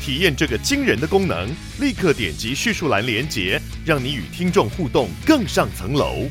体验这个惊人的功能，立刻点击叙述栏连接，让你与听众互动更上层楼。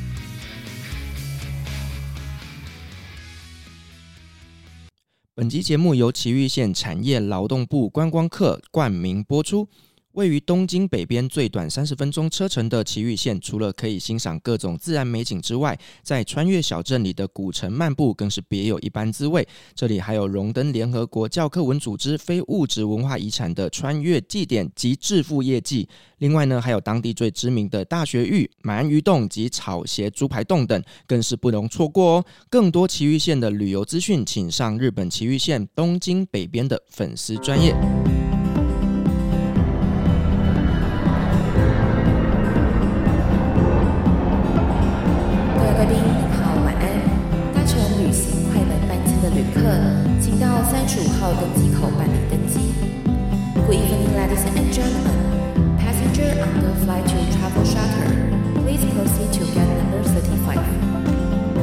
本集节目由奇玉县产业劳动部观光课冠名播出。位于东京北边最短三十分钟车程的埼玉县，除了可以欣赏各种自然美景之外，在穿越小镇里的古城漫步更是别有一般滋味。这里还有荣登联合国教科文组织非物质文化遗产的穿越祭典及致富业绩。另外呢，还有当地最知名的大学玉、鳗鱼洞及草鞋猪排洞等，更是不容错过哦。更多埼玉县的旅游资讯，请上日本埼玉县东京北边的粉丝专业。号登机口办理登机。Good evening, ladies and gentlemen. Passenger on the flight to Travel Charter, please proceed to gate number thirty-five.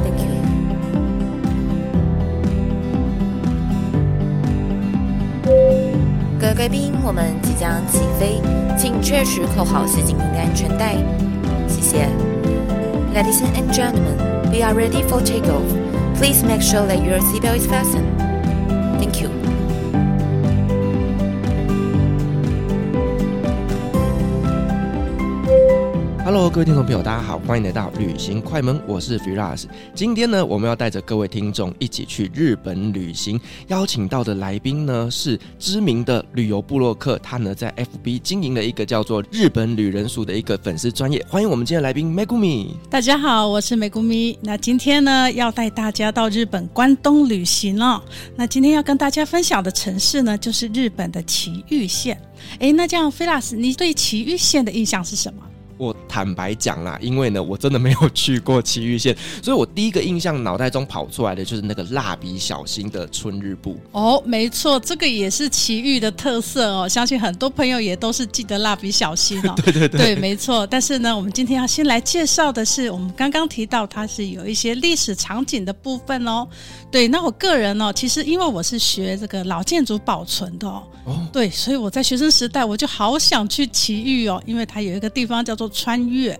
Thank you. 各位贵宾，我们即将起飞，请确实扣好系紧您的安全带。谢谢。Ladies and gentlemen, we are ready for takeoff. Please make sure that your seatbelt is fastened. Thank you. Hello，各位听众朋友，大家好，欢迎来到旅行快门，我是 Firas。今天呢，我们要带着各位听众一起去日本旅行。邀请到的来宾呢，是知名的旅游部落客，他呢在 FB 经营了一个叫做“日本旅人署”的一个粉丝专业。欢迎我们今天的来宾 Megumi。大家好，我是 Megumi。那今天呢，要带大家到日本关东旅行哦。那今天要跟大家分享的城市呢，就是日本的埼玉县。诶，那这样 Firas，你对埼玉县的印象是什么？我坦白讲啦，因为呢，我真的没有 去过埼玉县，所以我第一个印象脑袋中跑出来的就是那个蜡笔小新的春日部。哦，没错，这个也是埼玉的特色哦，相信很多朋友也都是记得蜡笔小新哦。对对对，对，没错。但是呢，我们今天要先来介绍的是，我们刚刚提到它是有一些历史场景的部分哦。对，那我个人呢、哦，其实因为我是学这个老建筑保存的哦，哦，对，所以我在学生时代我就好想去埼玉哦，因为它有一个地方叫做穿越。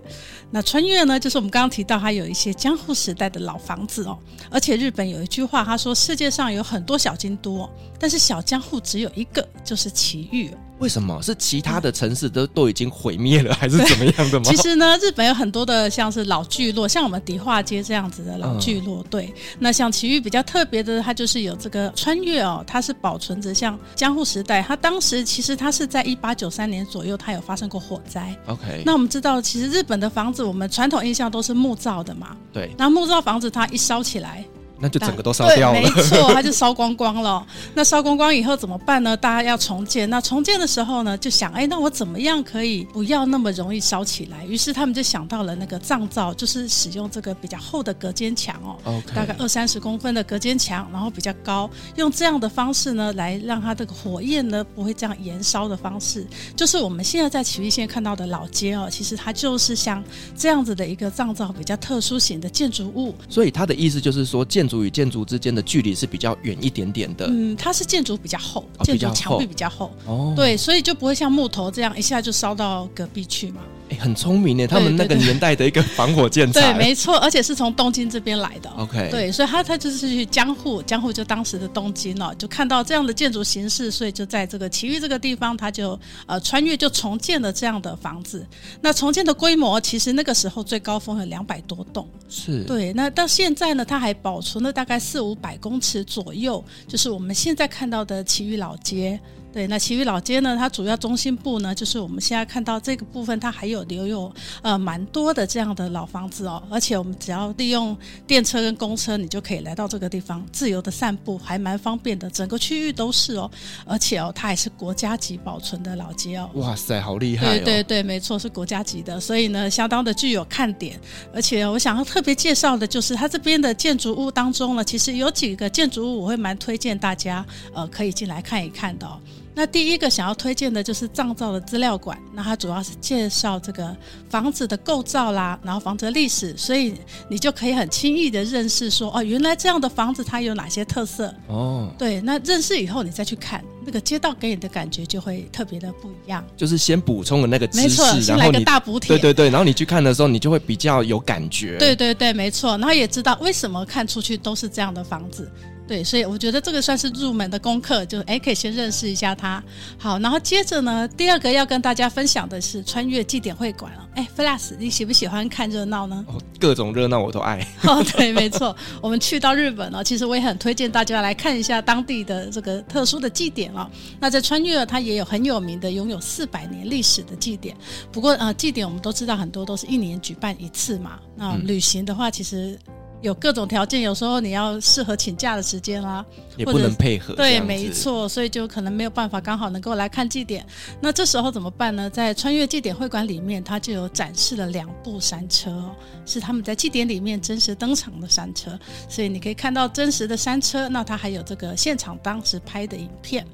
那穿越呢，就是我们刚刚提到，还有一些江户时代的老房子哦。而且日本有一句话，他说世界上有很多小京都，但是小江户只有一个，就是奇遇。为什么是其他的城市都都已经毁灭了，还是怎么样的吗？其实呢，日本有很多的像是老聚落，像我们迪化街这样子的老聚落。嗯、对，那像奇遇比较特别的，它就是有这个穿越哦，它是保存着像江户时代，它当时其实它是在一八九三年左右，它有发生过火灾。OK，那我们知道，其实日本的房子，我们传统印象都是木造的嘛。对，那木造房子它一烧起来。那就整个都烧掉了，没错，它就烧光光了。那烧光光以后怎么办呢？大家要重建。那重建的时候呢，就想，哎，那我怎么样可以不要那么容易烧起来？于是他们就想到了那个藏造，就是使用这个比较厚的隔间墙哦.大概二三十公分的隔间墙，然后比较高，用这样的方式呢，来让它这个火焰呢不会这样延烧的方式，就是我们现在在埼玉县看到的老街哦，其实它就是像这样子的一个藏造比较特殊型的建筑物。所以他的意思就是说建。建筑与建筑之间的距离是比较远一点点的。嗯，它是建筑比较厚，哦、建筑墙壁比较厚。哦，对，所以就不会像木头这样一下就烧到隔壁去嘛。哎，很聪明呢，他们那个年代的一个防火建材。对，没错，而且是从东京这边来的。OK，对，所以他他就是去江户，江户就当时的东京哦，就看到这样的建筑形式，所以就在这个埼玉这个地方，他就呃穿越就重建了这样的房子。那重建的规模其实那个时候最高峰有两百多栋。是。对，那到现在呢，它还保存了大概四五百公尺左右，就是我们现在看到的埼玉老街。对，那其余老街呢，它主要中心部呢，就是我们现在看到这个部分，它还有留有呃蛮多的这样的老房子哦。而且我们只要利用电车跟公车，你就可以来到这个地方，自由的散步，还蛮方便的。整个区域都是哦，而且哦，它还是国家级保存的老街哦。哇塞，好厉害哦！对对对，没错，是国家级的，所以呢，相当的具有看点。而且我想要特别介绍的就是它这边的建筑物当中呢，其实有几个建筑物我会蛮推荐大家呃可以进来看一看的哦。那第一个想要推荐的就是藏造的资料馆，那它主要是介绍这个房子的构造啦，然后房子的历史，所以你就可以很轻易的认识说，哦，原来这样的房子它有哪些特色哦。对，那认识以后你再去看那个街道给你的感觉就会特别的不一样。就是先补充了那个知识，没错，先来个大补贴。对对对，然后你去看的时候，你就会比较有感觉。对对对，没错，然后也知道为什么看出去都是这样的房子。对，所以我觉得这个算是入门的功课，就哎，可以先认识一下它。好，然后接着呢，第二个要跟大家分享的是穿越祭典会馆了。哎，Flash，你喜不喜欢看热闹呢？哦，各种热闹我都爱。哦，对，没错，我们去到日本了，其实我也很推荐大家来看一下当地的这个特殊的祭典哦。那在穿越，它也有很有名的，拥有四百年历史的祭典。不过呃，祭典我们都知道很多都是一年举办一次嘛。那旅行的话，其实。有各种条件，有时候你要适合请假的时间啦，也不能配合。对，没错，所以就可能没有办法刚好能够来看祭典。那这时候怎么办呢？在穿越祭典会馆里面，它就有展示了两部山车哦，是他们在祭典里面真实登场的山车，所以你可以看到真实的山车。那它还有这个现场当时拍的影片，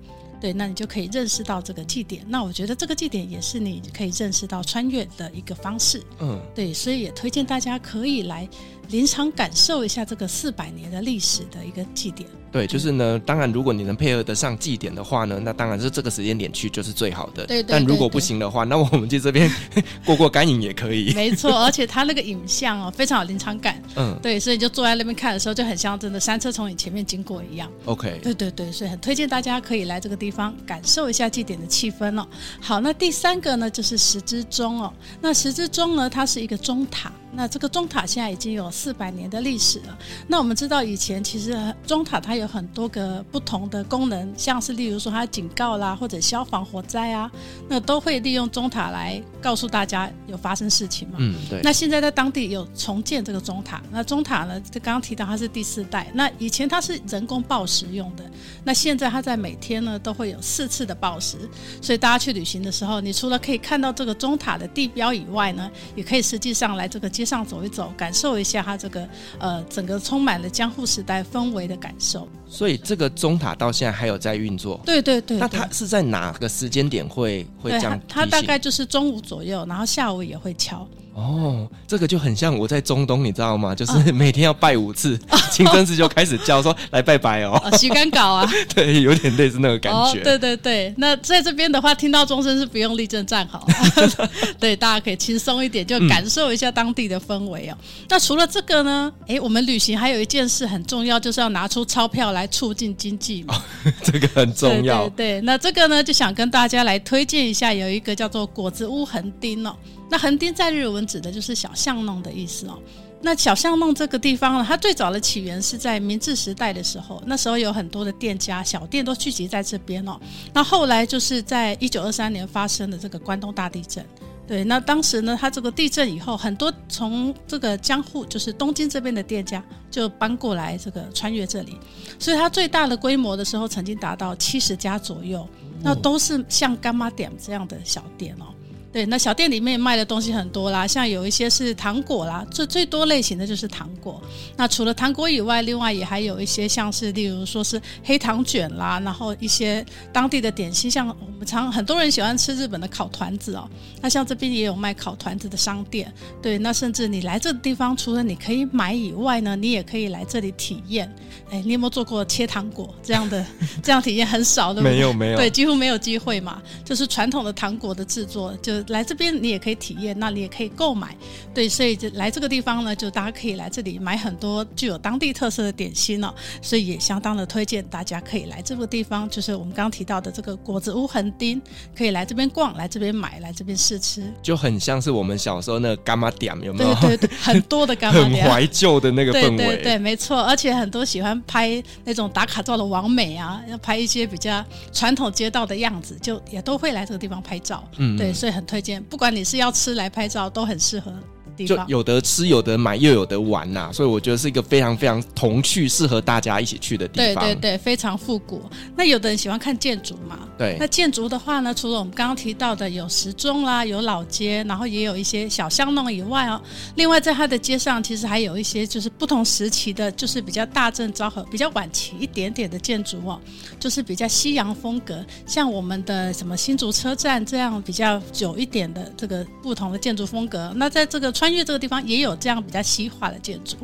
对，那你就可以认识到这个祭典。那我觉得这个祭典也是你可以认识到穿越的一个方式。嗯，对，所以也推荐大家可以来。临场感受一下这个四百年的历史的一个祭典。对，就是呢。当然，如果你能配合得上祭典的话呢，那当然是这个时间点去就是最好的。对，对，对，对。但如果不行的话，那我们去这边 过过干瘾也可以。没错，而且它那个影像哦，非常有临场感。嗯，对，所以就坐在那边看的时候，就很像真的山车从你前面经过一样。OK。对对对，所以很推荐大家可以来这个地方感受一下祭典的气氛哦。好，那第三个呢，就是十之钟哦。那十之钟呢，它是一个钟塔。那这个钟塔现在已经有四百年的历史了。那我们知道以前其实钟塔它有很多个不同的功能，像是例如说它警告啦，或者消防火灾啊，那都会利用钟塔来告诉大家有发生事情嘛。嗯，对。那现在在当地有重建这个钟塔，那钟塔呢，就刚刚提到它是第四代。那以前它是人工报时用的，那现在它在每天呢都会有四次的报时，所以大家去旅行的时候，你除了可以看到这个钟塔的地标以外呢，也可以实际上来这个。街上走一走，感受一下它这个呃整个充满了江户时代氛围的感受。所以这个钟塔到现在还有在运作。对对对，对。那它是在哪个时间点会会这样？它大概就是中午左右，然后下午也会敲。哦，这个就很像我在中东，你知道吗？就是每天要拜五次，清真寺就开始叫说来拜拜哦。洗干搞啊，对，有点类似那个感觉。哦、对对对，那在这边的话，听到钟声是不用立正站好，对，大家可以轻松一点，就感受一下当地的氛围哦。嗯、那除了这个呢？哎，我们旅行还有一件事很重要，就是要拿出钞票来促进经济嘛。哦、这个很重要。对，对对，那这个呢，就想跟大家来推荐一下，有一个叫做果子屋横丁哦。那横丁在日文指的就是小巷弄的意思哦。那小巷弄这个地方呢，它最早的起源是在明治时代的时候，那时候有很多的店家、小店都聚集在这边哦。那后来就是在一九二三年发生的这个关东大地震，对，那当时呢，它这个地震以后，很多从这个江户，就是东京这边的店家就搬过来这个穿越这里，所以它最大的规模的时候曾经达到七十家左右，那都是像干妈店这样的小店哦。对，那小店里面卖的东西很多啦，像有一些是糖果啦，最最多类型的就是糖果。那除了糖果以外，另外也还有一些像是，例如说是黑糖卷啦，然后一些当地的点心，像我们常很多人喜欢吃日本的烤团子哦。那像这边也有卖烤团子的商店。对，那甚至你来这个地方，除了你可以买以外呢，你也可以来这里体验。哎，你有没有做过切糖果这样的？这样体验很少的，没有没有，对，几乎没有机会嘛。就是传统的糖果的制作就。个来这边你也可以体验，那你也可以购买。对，所以就来这个地方呢，就大家可以来这里买很多具有当地特色的点心哦。所以也相当的推荐大家可以来这个地方，就是我们刚刚提到的这个果子屋横丁，可以来这边逛，来这边买，来这边试吃，就很像是我们小时候那个柑仔店，有没有？对对对，很多的干妈点，很怀旧的那个氛围。对对对，没错，而且很多喜欢拍那种打卡照的网美啊，要拍一些比较传统街道的样子，就也都会来这个地方拍照。嗯，对，所以很推荐，不管你是要吃来拍照，都很适合。就有得吃，有得买，又有得玩呐、啊，所以我觉得是一个非常非常童趣，适合大家一起去的地方。对对对，非常复古。那有的人喜欢看建筑嘛？对。那建筑的话呢，除了我们刚刚提到的有时钟啦，有老街，然后也有一些小巷弄以外哦，另外在它的街上其实还有一些就是不同时期的，就是比较大正昭和、比较晚期一点点的建筑哦，就是比较西洋风格，像我们的什么新竹车站这样比较久一点的这个不同的建筑风格。那在这个因为这个地方也有这样比较西化的建筑，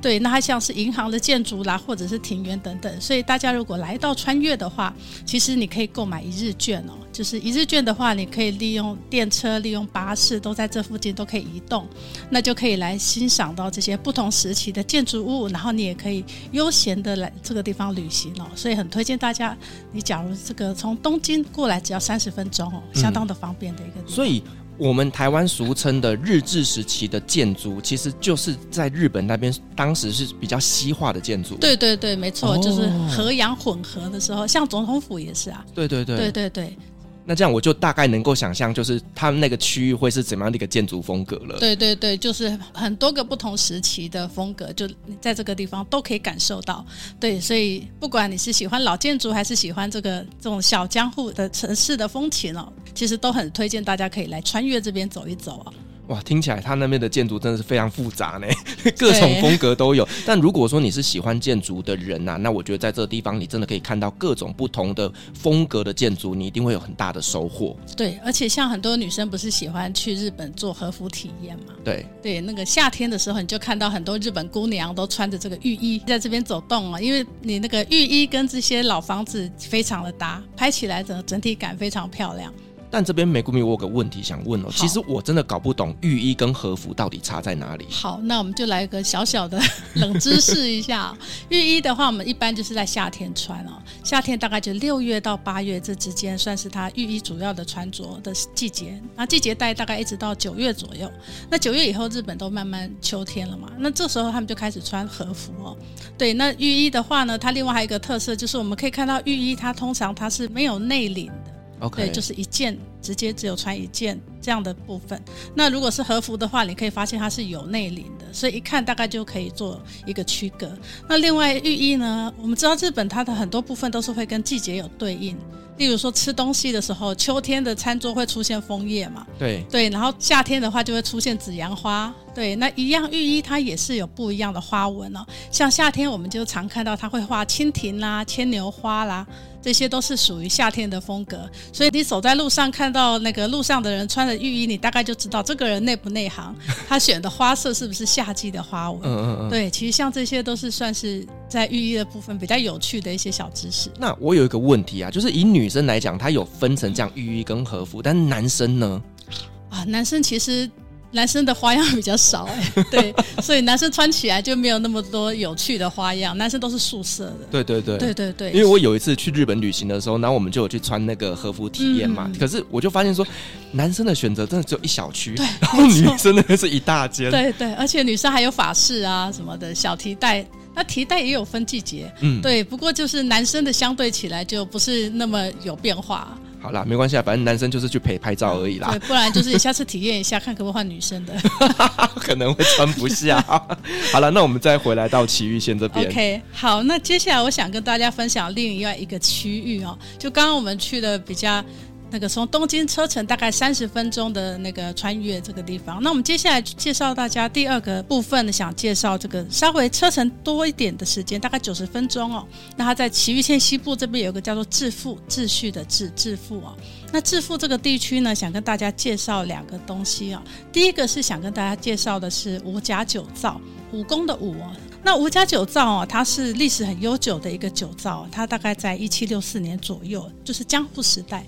对，那它像是银行的建筑啦，或者是庭园等等。所以大家如果来到穿越的话，其实你可以购买一日券哦。就是一日券的话，你可以利用电车、利用巴士，都在这附近都可以移动，那就可以来欣赏到这些不同时期的建筑物，然后你也可以悠闲的来这个地方旅行哦。所以很推荐大家，你假如这个从东京过来，只要三十分钟哦，相当的方便的一个。所以。我们台湾俗称的日治时期的建筑，其实就是在日本那边当时是比较西化的建筑。对对对，没错，哦、就是和洋混合的时候，像总统府也是啊。对对对，对对对。那这样我就大概能够想象，就是他们那个区域会是怎么样的一个建筑风格了。对对对，就是很多个不同时期的风格，就在这个地方都可以感受到。对，所以不管你是喜欢老建筑，还是喜欢这个这种小江户的城市的风情哦，其实都很推荐大家可以来穿越这边走一走啊。哇，听起来他那边的建筑真的是非常复杂呢，各种风格都有。但如果说你是喜欢建筑的人呐、啊，那我觉得在这个地方你真的可以看到各种不同的风格的建筑，你一定会有很大的收获。对，而且像很多女生不是喜欢去日本做和服体验嘛？对对，那个夏天的时候你就看到很多日本姑娘都穿着这个浴衣在这边走动啊，因为你那个浴衣跟这些老房子非常的搭，拍起来整整体感非常漂亮。但这边 Megumi，我有个问题想问哦。其实我真的搞不懂浴衣跟和服到底差在哪里。好，那我们就来一个小小的冷知识一下。浴衣的话，我们一般就是在夏天穿哦。夏天大概就六月到八月这之间，算是它浴衣主要的穿着的季节。那季节带大概一直到九月左右。那九月以后，日本都慢慢秋天了嘛。那这时候他们就开始穿和服哦。对，那浴衣的话呢，它另外还有一个特色，就是我们可以看到浴衣，它通常它是没有内领 OK，对，就是一件，直接只有穿一件。这样的部分。那如果是和服的话，你可以发现它是有内领的，所以一看大概就可以做一个区隔。那另外浴衣呢，我们知道日本它的很多部分都是会跟季节有对应。例如说吃东西的时候，秋天的餐桌会出现枫叶嘛？对对，然后夏天的话就会出现紫阳花。对，那一样浴衣它也是有不一样的花纹哦。像夏天我们就常看到它会画蜻蜓啦、牵牛花啦，这些都是属于夏天的风格。所以你走在路上看到那个路上的人穿着浴衣，你大概就知道这个人内不内行，他选的花色是不是夏季的花纹？嗯嗯嗯。对，其实像这些都是算是在浴衣的部分比较有趣的一些小知识。那我有一个问题啊，就是以女生来讲，她有分成这样浴衣跟和服，但男生呢？啊，男生其实。男生的花样比较少哎、欸，对，所以男生穿起来就没有那么多有趣的花样。男生都是素色的。对对对，对对对。因为我有一次去日本旅行的时候，然后我们就有去穿那个和服体验嘛。嗯、可是我就发现说，男生的选择真的只有一小区，对，然后女生的是一大间。对对，而且女生还有法式啊什么的小提袋，那提袋也有分季节。嗯，对，不过就是男生的相对起来就不是那么有变化。好啦，没关系啊，反正男生就是去陪拍照而已啦。对，不然就是你下次体验一下，看可不可以换女生的，可能会穿不下。好了，那我们再回来到奇遇县这边。OK，好，那接下来我想跟大家分享另外一个区域哦，就刚刚我们去的比较。那个从东京车程大概三十分钟的那个穿越这个地方，那我们接下来介绍大家第二个部分呢，想介绍这个稍微车程多一点的时间，大概九十分钟哦。那它在埼玉县西部这边有个叫做致富秩序的秩致富哦。那致富这个地区呢，想跟大家介绍两个东西、哦。第一个是想跟大家介绍的是五甲酒造，武功的武哦。那五甲酒造哦，它是历史很悠久的一个酒造，它大概在一七六四年左右，就是江户时代。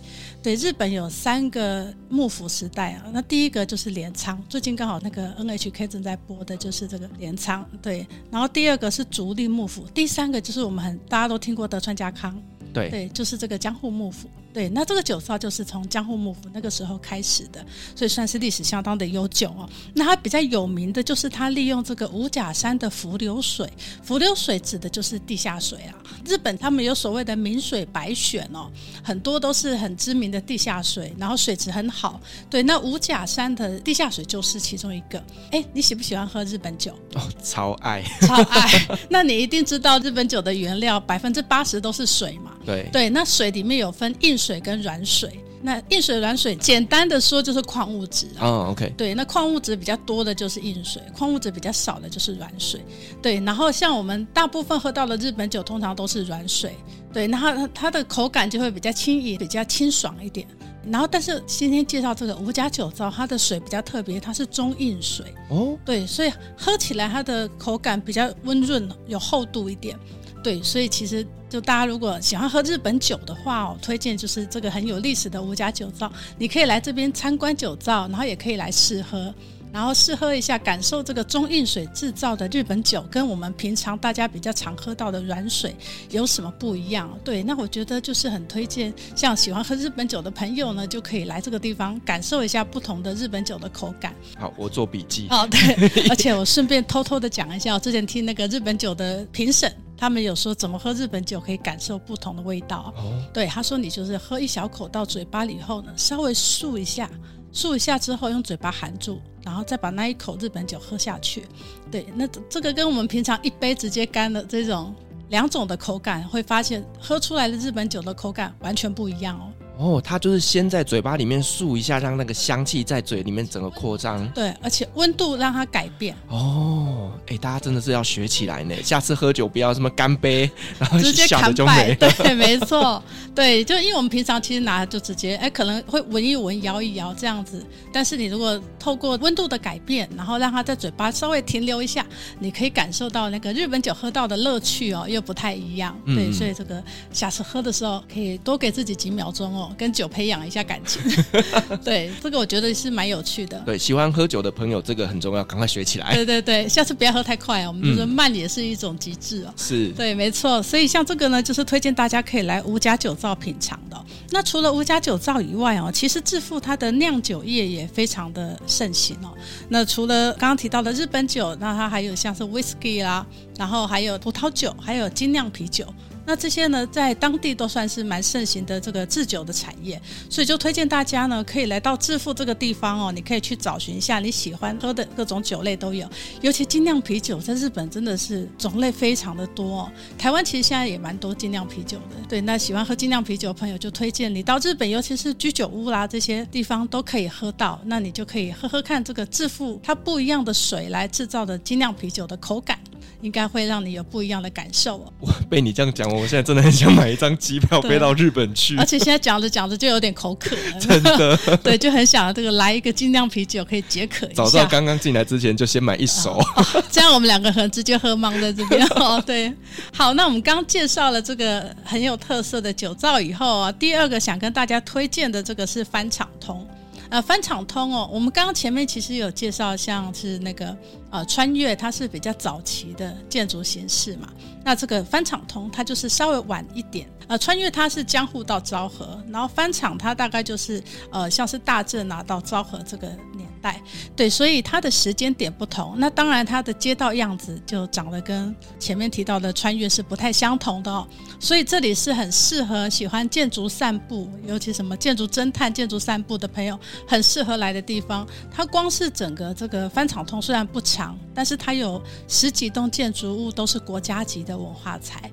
对，日本有三个幕府时代啊。那第一个就是镰仓，最近刚好那个 NHK 正在播的就是这个镰仓。对，然后第二个是足利幕府，第三个就是我们很大家都听过德川家康。对对，就是这个江户幕府。对，那这个酒造就是从江户幕府那个时候开始的，所以算是历史相当的悠久哦。那它比较有名的就是它利用这个五甲山的伏流水，伏流水指的就是地下水啊。日本他们有所谓的名水白选哦，很多都是很知名的地下水，然后水质很好。对，那五甲山的地下水就是其中一个。哎，你喜不喜欢喝日本酒？哦，超爱，超爱。那你一定知道日本酒的原料百分之八十都是水嘛？对对，那水里面有分硬水跟软水。那硬水、软水，简单的说就是矿物质啊。哦，OK。对，那矿物质比较多的就是硬水，矿物质比较少的就是软水。对，然后像我们大部分喝到的日本酒，通常都是软水。对，然后它的口感就会比较轻盈，比较清爽一点。然后，但是今天介绍这个五甲酒糟，它的水比较特别，它是中硬水。哦。对，所以喝起来它的口感比较温润，有厚度一点。对，所以其实就大家如果喜欢喝日本酒的话，我推荐就是这个很有历史的五甲酒造，你可以来这边参观酒造，然后也可以来试喝，然后试喝一下，感受这个中印水制造的日本酒跟我们平常大家比较常喝到的软水有什么不一样。对，那我觉得就是很推荐，像喜欢喝日本酒的朋友呢，就可以来这个地方感受一下不同的日本酒的口感。好，我做笔记。哦，对，而且我顺便偷偷的讲一下，我之前听那个日本酒的评审。他们有说怎么喝日本酒可以感受不同的味道。哦，对，他说你就是喝一小口到嘴巴里以后呢，稍微漱一下，漱一下之后用嘴巴含住，然后再把那一口日本酒喝下去。对，那这个跟我们平常一杯直接干的这种两种的口感，会发现喝出来的日本酒的口感完全不一样哦。哦，它就是先在嘴巴里面漱一下，让那个香气在嘴里面整个扩张。对，而且温度让它改变。哦，哎，大家真的是要学起来呢。下次喝酒不要什么干杯，然后直接干杯。对，没错。对，就因为我们平常其实拿就直接，哎，可能会闻一闻、摇一摇这样子。但是你如果透过温度的改变，然后让它在嘴巴稍微停留一下，你可以感受到那个日本酒喝到的乐趣哦，又不太一样。对，嗯、所以这个下次喝的时候可以多给自己几秒钟哦。跟酒培养一下感情，对，这个我觉得是蛮有趣的。对，喜欢喝酒的朋友，这个很重要，赶快学起来。对对对，下次不要喝太快哦。我们就说慢也是一种极致哦。是，对，没错。所以像这个呢，就是推荐大家可以来五甲酒造品尝的。那除了五甲酒造以外哦，其实致富它的酿酒业也非常的盛行哦。那除了刚刚提到的日本酒，那它还有像是 whisky 啦，然后还有葡萄酒，还有精酿啤酒。那这些呢，在当地都算是蛮盛行的这个制酒的产业，所以就推荐大家呢，可以来到致富这个地方哦，你可以去找寻一下你喜欢喝的各种酒类都有，尤其精酿啤酒在日本真的是种类非常的多哦。台湾其实现在也蛮多精酿啤酒的，对，那喜欢喝精酿啤酒的朋友就推荐你到日本，尤其是居酒屋啦这些地方都可以喝到，那你就可以喝喝看这个致富它不一样的水来制造的精酿啤酒的口感。应该会让你有不一样的感受哦。我被你这样讲，我现在真的很想买一张机票飞到日本去。而且现在讲着讲着就有点口渴了，真的。对，就很想这个来一个精酿啤酒可以解渴一下。早知道刚刚进来之前就先买一手，哦哦，这样我们两个可能直接喝茫在这边哦。对，好，那我们刚刚介绍了这个很有特色的酒造以后啊，第二个想跟大家推荐的这个是翻厂通。呃，翻场通哦，我们刚刚前面其实有介绍，像是那个呃穿越，它是比较早期的建筑形式嘛。那这个翻场通，它就是稍微晚一点。呃，穿越它是江户到昭和，然后翻场它大概就是呃像是大正拿到昭和这个年代。对，所以它的时间点不同。那当然，它的街道样子就长得跟前面提到的穿越是不太相同的哦。所以这里是很适合喜欢建筑散步，尤其什么建筑侦探、建筑散步的朋友。很适合来的地方，它光是整个这个翻场通虽然不长，但是它有十几栋建筑物都是国家级的文化财。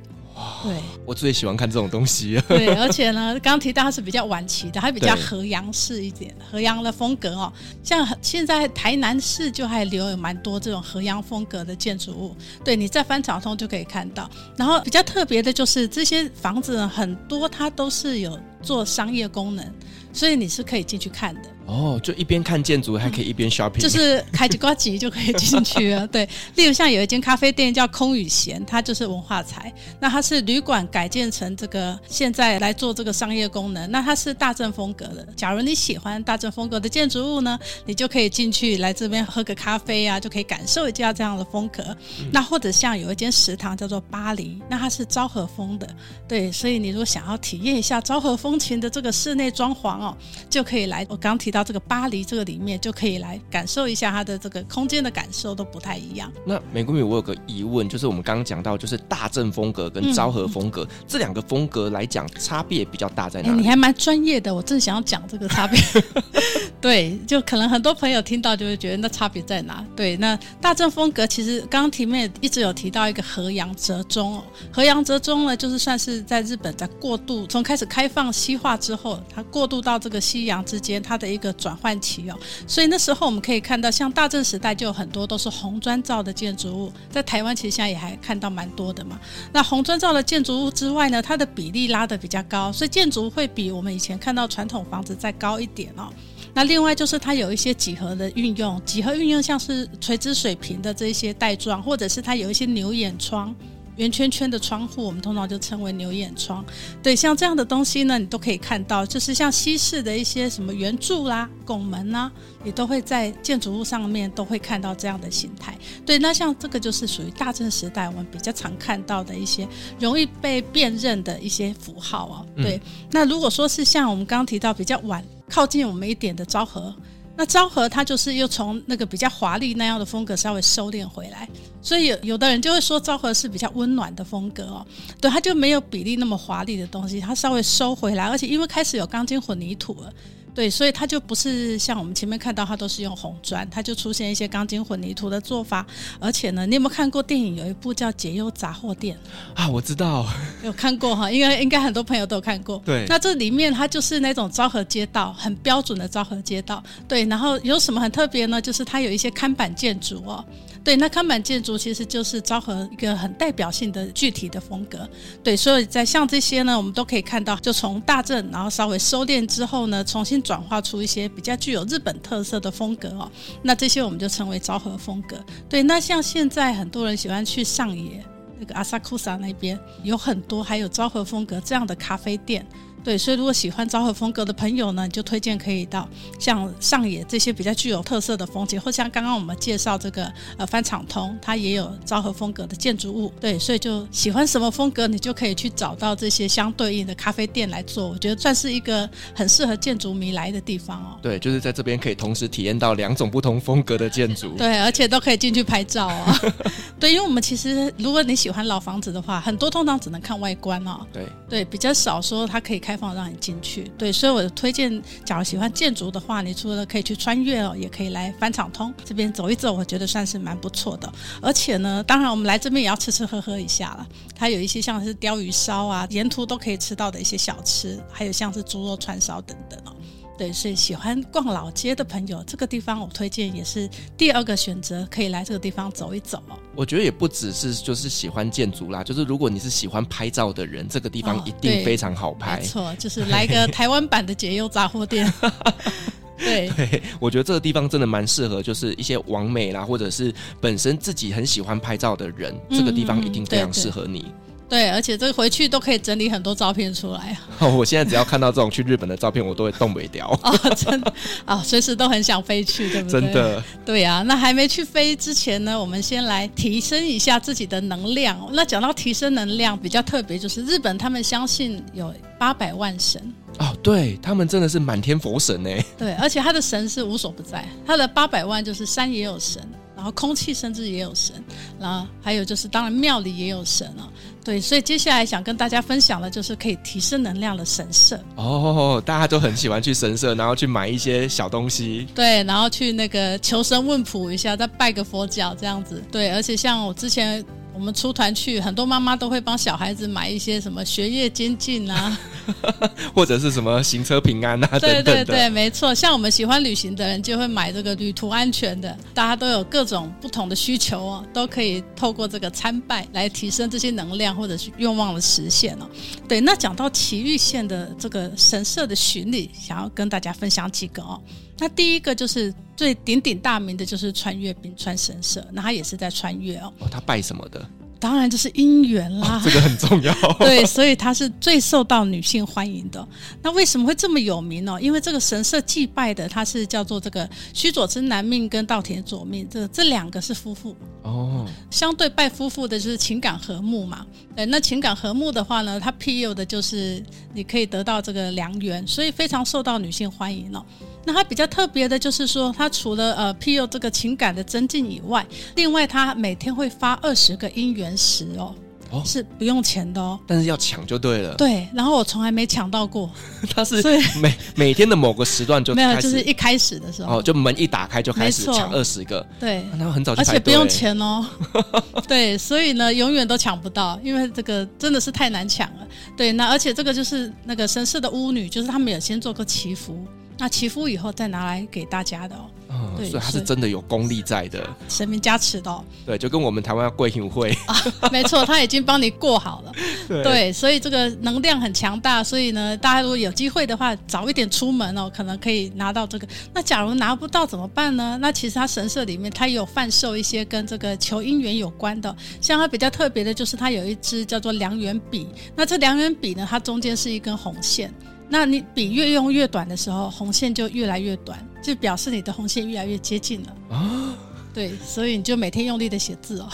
对，我最喜欢看这种东西。对，而且呢，刚刚提到它是比较晚期的，还比较河阳式一点，河阳的风格哦。像现在台南市就还留有蛮多这种河阳风格的建筑物，对，你在翻草通就可以看到。然后比较特别的就是这些房子很多，它都是有做商业功能。所以你是可以进去看的，哦，就一边看建筑，还可以一边 shopping，就是开几挂机就可以进去了。对，例如像有一间咖啡店叫空与闲，它就是文化财，那它是旅馆改建成这个，现在来做这个商业功能。那它是大正风格的。假如你喜欢大正风格的建筑物呢，你就可以进去来这边喝个咖啡啊，就可以感受一下这样的风格。嗯、那或者像有一间食堂叫做巴黎，那它是昭和风的。对，所以你如果想要体验一下昭和风情的这个室内装潢哦，就可以来。我刚提到。这个巴黎这个里面，就可以来感受一下它的这个空间的感受都不太一样。那玫瑰米，我有个疑问，就是我们刚刚讲到，就是大正风格跟昭和风格、嗯、这两个风格来讲，差别比较大在哪里？欸、你还蛮专业的，我正想要讲这个差别。对，就可能很多朋友听到就会觉得那差别在哪？对，那大正风格其实刚刚题面一直有提到一个和洋折中哦，和洋折中呢，就是算是在日本在过渡，从开始开放西化之后，它过渡到这个西洋之间，它的一个。的转换期哦，所以那时候我们可以看到，像大正时代就有很多都是红砖造的建筑物，在台湾其实现在也还看到蛮多的嘛。那红砖造的建筑物之外呢，它的比例拉得比较高，所以建筑会比我们以前看到传统房子再高一点哦。那另外就是它有一些几何的运用，几何运用像是垂直水平的这些带状，或者是它有一些牛眼窗。圆圈圈的窗户，我们通常就称为牛眼窗。对，像这样的东西呢，你都可以看到，就是像西式的一些什么圆柱啦、拱门呐，你都会在建筑物上面都会看到这样的形态。对，那像这个就是属于大正时代我们比较常看到的一些容易被辨认的一些符号哦。对，嗯、那如果说是像我们刚刚提到比较晚靠近我们一点的昭和。那昭和它就是又从那个比较华丽那样的风格稍微收敛回来，所以有有的人就会说昭和是比较温暖的风格哦，对，它就没有比例那么华丽的东西，它稍微收回来，而且因为开始有钢筋混凝土了。对，所以它就不是像我们前面看到，它都是用红砖，它就出现一些钢筋混凝土的做法。而且呢，你有没有看过电影？有一部叫《解忧杂货店》啊，我知道，有看过哈，应该应该很多朋友都有看过。对，那这里面它就是那种昭和街道，很标准的昭和街道。对，然后有什么很特别呢？就是它有一些看板建筑哦。对，那康板建筑其实就是昭和一个很代表性的具体的风格。对，所以在像这些呢，我们都可以看到，就从大正，然后稍微收敛之后呢，重新转化出一些比较具有日本特色的风格哦。那这些我们就称为昭和风格。对，那像现在很多人喜欢去上野那个阿萨库萨那边，有很多还有昭和风格这样的咖啡店。对，所以如果喜欢昭和风格的朋友呢，你就推荐可以到像上野这些比较具有特色的风景，或像刚刚我们介绍这个呃翻场通，它也有昭和风格的建筑物。对，所以就喜欢什么风格，你就可以去找到这些相对应的咖啡店来做。我觉得算是一个很适合建筑迷来的地方哦。对，就是在这边可以同时体验到两种不同风格的建筑。对，而且都可以进去拍照哦。对，因为我们其实如果你喜欢老房子的话，很多通常只能看外观哦。对对，比较少说它可以开。开放让你进去，对，所以我推荐，假如喜欢建筑的话，你除了可以去穿越哦，也可以来翻场通这边走一走，我觉得算是蛮不错的。而且呢，当然我们来这边也要吃吃喝喝一下了，它有一些像是鲷鱼烧啊，沿途都可以吃到的一些小吃，还有像是猪肉串烧等等哦。对，所以喜欢逛老街的朋友，这个地方我推荐也是第二个选择，可以来这个地方走一走哦。我觉得也不只是就是喜欢建筑啦，就是如果你是喜欢拍照的人，这个地方一定非常好拍。哦、没错，就是来个台湾版的解忧杂货店。对，对，我觉得这个地方真的蛮适合，就是一些网美啦，或者是本身自己很喜欢拍照的人，嗯、这个地方一定非常适合你。对对对，而且这个回去都可以整理很多照片出来。哦，我现在只要看到这种去日本的照片，我都会动不了。哦，真的啊，哦，随时都很想飞去，对不对？真的。对啊，那还没去飞之前呢，我们先来提升一下自己的能量。那讲到提升能量，比较特别就是日本他们相信有八百万神。哦，对，他们真的是满天佛神呢。对，而且他的神是无所不在，他的八百万就是山也有神。然后空气甚至也有神，然后还有就是当然庙里也有神啊，对，所以接下来想跟大家分享的就是可以提升能量的神社。哦，大家都很喜欢去神社，然后去买一些小东西，对，然后去那个求神问卜一下，再拜个佛脚这样子，对，而且像我之前。我们出团去，很多妈妈都会帮小孩子买一些什么学业精进啊，或者是什么行车平安啊，对对对，没错。像我们喜欢旅行的人，就会买这个旅途安全的。大家都有各种不同的需求哦，都可以透过这个参拜来提升这些能量或者是愿望的实现哦。对，那讲到奇遇县的这个神社的巡礼，想要跟大家分享几个哦。那第一个就是最鼎鼎大名的，就是穿越冰川神社。那他也是在穿越哦。哦，他拜什么的？当然就是姻缘啦，哦，这个很重要。对，所以它是最受到女性欢迎的。那为什么会这么有名呢？因为这个神社祭拜的，它是叫做这个须佐之男命跟稻田佐命，这这两个是夫妇哦。相对拜夫妇的就是情感和睦嘛。对，那情感和睦的话呢，它庇佑的就是你可以得到这个良缘，所以非常受到女性欢迎了。那它比较特别的就是说，它除了呃庇佑这个情感的增进以外，另外它每天会发二十个姻缘石哦，哦，是不用钱的哦，但是要抢就对了。对，然后我从来没抢到过。它是每每天的某个时段就 没有，就是一开始的时候，哦，就门一打开就开始抢二十个。对，那很早就而且不用钱哦。对，所以呢，永远都抢不到，因为这个真的是太难抢了。对，那而且这个就是那个神社的巫女，就是他们有先做过祈福。那祈福以后再拿来给大家的哦，嗯，所以它是真的有功力在的，神明加持的哦。对，就跟我们台湾要贵行会啊，没错，他已经帮你过好了。对，对，所以这个能量很强大，所以呢，大家如果有机会的话，早一点出门哦，可能可以拿到这个。那假如拿不到怎么办呢？那其实它神社里面它有贩售一些跟这个求姻缘有关的，像它比较特别的就是它有一支叫做良缘笔，那这良缘笔呢，它中间是一根红线。那你笔越用越短的时候，红线就越来越短，就表示你的红线越来越接近了啊。对，所以你就每天用力的写字哦。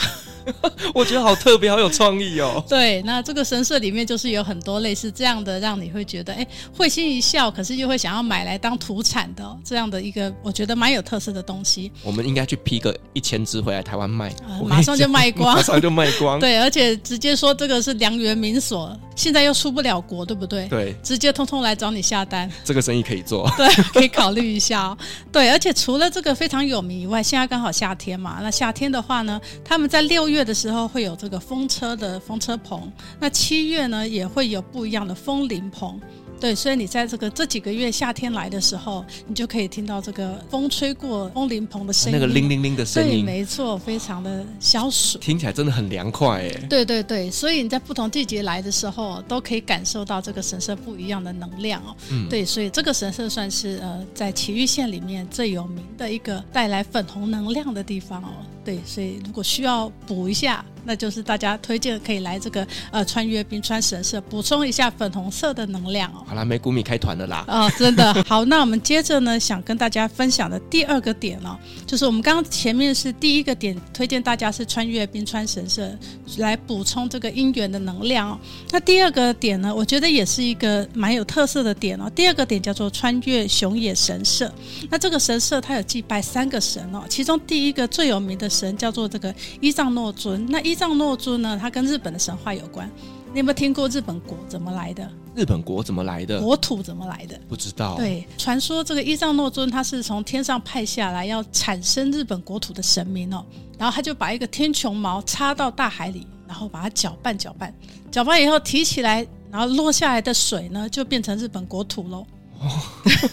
我觉得好特别，好有创意哦。对，那这个神社里面就是有很多类似这样的，让你会觉得哎，会心一笑，可是又会想要买来当土产的这样的一个，我觉得蛮有特色的东西。我们应该去批个一千只回来台湾卖，呃，马上就卖光，马上就卖光。对，而且直接说这个是良缘民所，现在又出不了国，对不对？对，直接通通来找你下单，这个生意可以做。对，可以考虑一下哦。对，而且除了这个非常有名以外，现在刚好夏天嘛，那夏天的话呢，他们在六月的时候会有。这个风车的风车棚，那七月呢也会有不一样的风铃棚。对，所以你在这个这几个月夏天来的时候，你就可以听到这个风吹过风铃棚的声音，那个铃铃铃的声音，对，没错，非常的消暑，听起来真的很凉快哎。对对对，所以你在不同季节来的时候，都可以感受到这个神社不一样的能量哦。嗯，对，所以这个神社算是呃在埼玉县里面最有名的一个带来粉红能量的地方哦。对，所以如果需要补一下，那就是大家推荐可以来这个呃穿越冰川神社补充一下粉红色的能量哦。好啦，美谷米开团了啦！哦，真的好。那我们接着呢，想跟大家分享的第二个点哦，就是我们刚刚前面是第一个点，推荐大家是穿越冰川神社来补充这个姻缘的能量哦。那第二个点呢，我觉得也是一个蛮有特色的点哦。第二个点叫做穿越熊野神社。那这个神社它有祭拜三个神哦，其中第一个最有名的神叫做这个伊藏诺尊。那伊藏诺尊呢，它跟日本的神话有关。你有没有听过日本国怎么来的？日本国怎么来的？国土怎么来的？不知道。对，传说这个伊藏诺尊他是从天上派下来要产生日本国土的神明哦，然后他就把一个天穹毛插到大海里，然后把它搅拌搅拌，搅拌以后提起来，然后落下来的水呢，就变成日本国土喽。哦，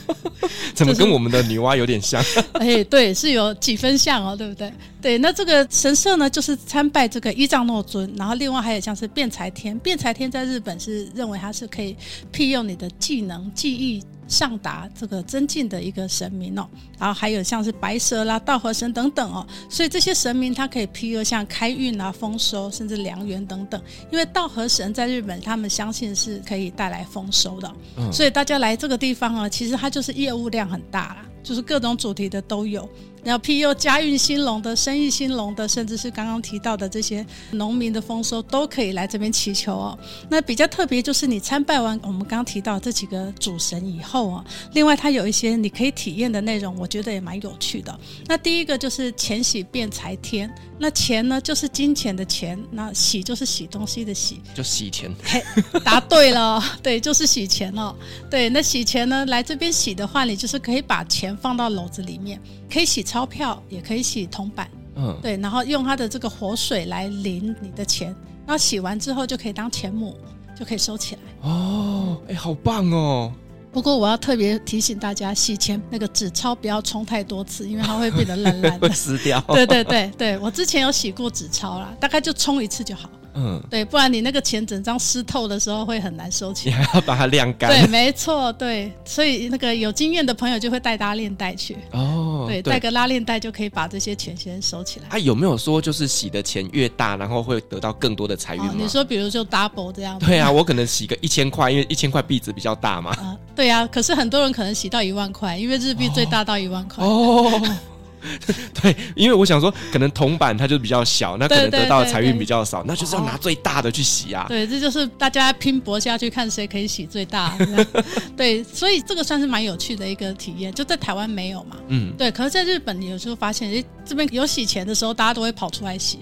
怎么跟我们的女娲有点像？哎，对，是有几分像哦，对不对？对，那这个神社呢，就是参拜这个伊藏诺尊，然后另外还有像是辩才天，辩才天在日本是认为它是可以庇佑你的技能、技艺。上达这个增进的一个神明哦，然后还有像是白蛇啦、稻荷神等等哦，所以这些神明它可以庇佑像开运啊、丰收，甚至良缘等等。因为稻荷神在日本，他们相信是可以带来丰收的，嗯，所以大家来这个地方啊，其实它就是业务量很大啦，就是各种主题的都有。然后庇佑家运兴隆的、生意兴隆的，甚至是刚刚提到的这些农民的丰收，都可以来这边祈求哦。那比较特别就是你参拜完我们刚刚提到这几个主神以后啊，另外它有一些你可以体验的内容，我觉得也蛮有趣的。那第一个就是钱喜变财天，那钱呢就是金钱的钱，那喜就是洗东西的洗，就洗钱。嘿，答对了，对，就是洗钱哦。对，那洗钱呢，来这边洗的话，你就是可以把钱放到篓子里面。可以洗钞票，也可以洗铜板，嗯，对，然后用它的这个活水来淋你的钱，然后洗完之后就可以当钱母，就可以收起来。哦，哎，好棒哦！不过我要特别提醒大家，洗钱那个纸钞不要冲太多次，因为它会变得烂烂的，会撕掉。对对对对，我之前有洗过纸钞啦，大概就冲一次就好。嗯，对，不然你那个钱整张湿透的时候会很难收起来。你还要把它晾干。对，没错，对，所以那个有经验的朋友就会带拉链袋去。哦，对，带个拉链袋就可以把这些钱先收起来。啊、有没有说就是洗的钱越大，然后会得到更多的财运、哦？你说，比如就 double 这样子。对啊，我可能洗个一千块，因为一千块币值比较大嘛。啊，对啊，可是很多人可能洗到一万块，因为日币最大到一万块。哦。哦 对，因为我想说，可能铜板它就比较小，那可能得到的财运比较少，那就是要拿最大的去洗啊。对，这就是大家拼搏下去，看谁可以洗最大。对，所以这个算是蛮有趣的一个体验，就在台湾没有嘛。嗯，对。可是在日本，你有时候发现，诶，这边有洗钱的时候，大家都会跑出来洗。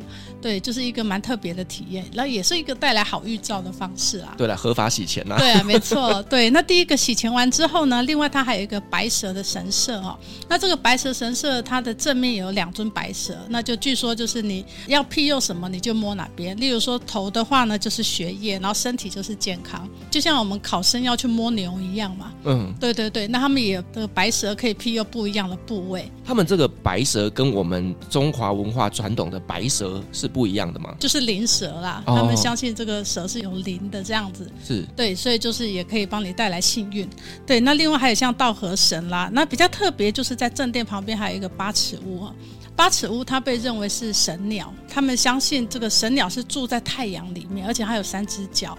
对，就是一个蛮特别的体验，那也是一个带来好预兆的方式啊。对了，合法洗钱呐、啊。对啊，没错。对，那第一个洗钱完之后呢，另外它还有一个白蛇的神社哦。那这个白蛇神社，它的正面有两尊白蛇，那就据说就是你要庇佑什么，你就摸哪边。例如说头的话呢，就是学业，然后身体就是健康，就像我们考生要去摸牛一样嘛。嗯，对对对。那他们也有这个白蛇可以庇佑不一样的部位。他们这个白蛇跟我们中华文化传统的白蛇是不一样的吗？就是灵蛇啦，哦、他们相信这个蛇是有灵的这样子，是对，所以就是也可以帮你带来幸运。对，那另外还有像稻荷神啦，那比较特别就是在正殿旁边还有一个八尺屋啊，八尺屋它被认为是神鸟，他们相信这个神鸟是住在太阳里面，而且它有三只脚。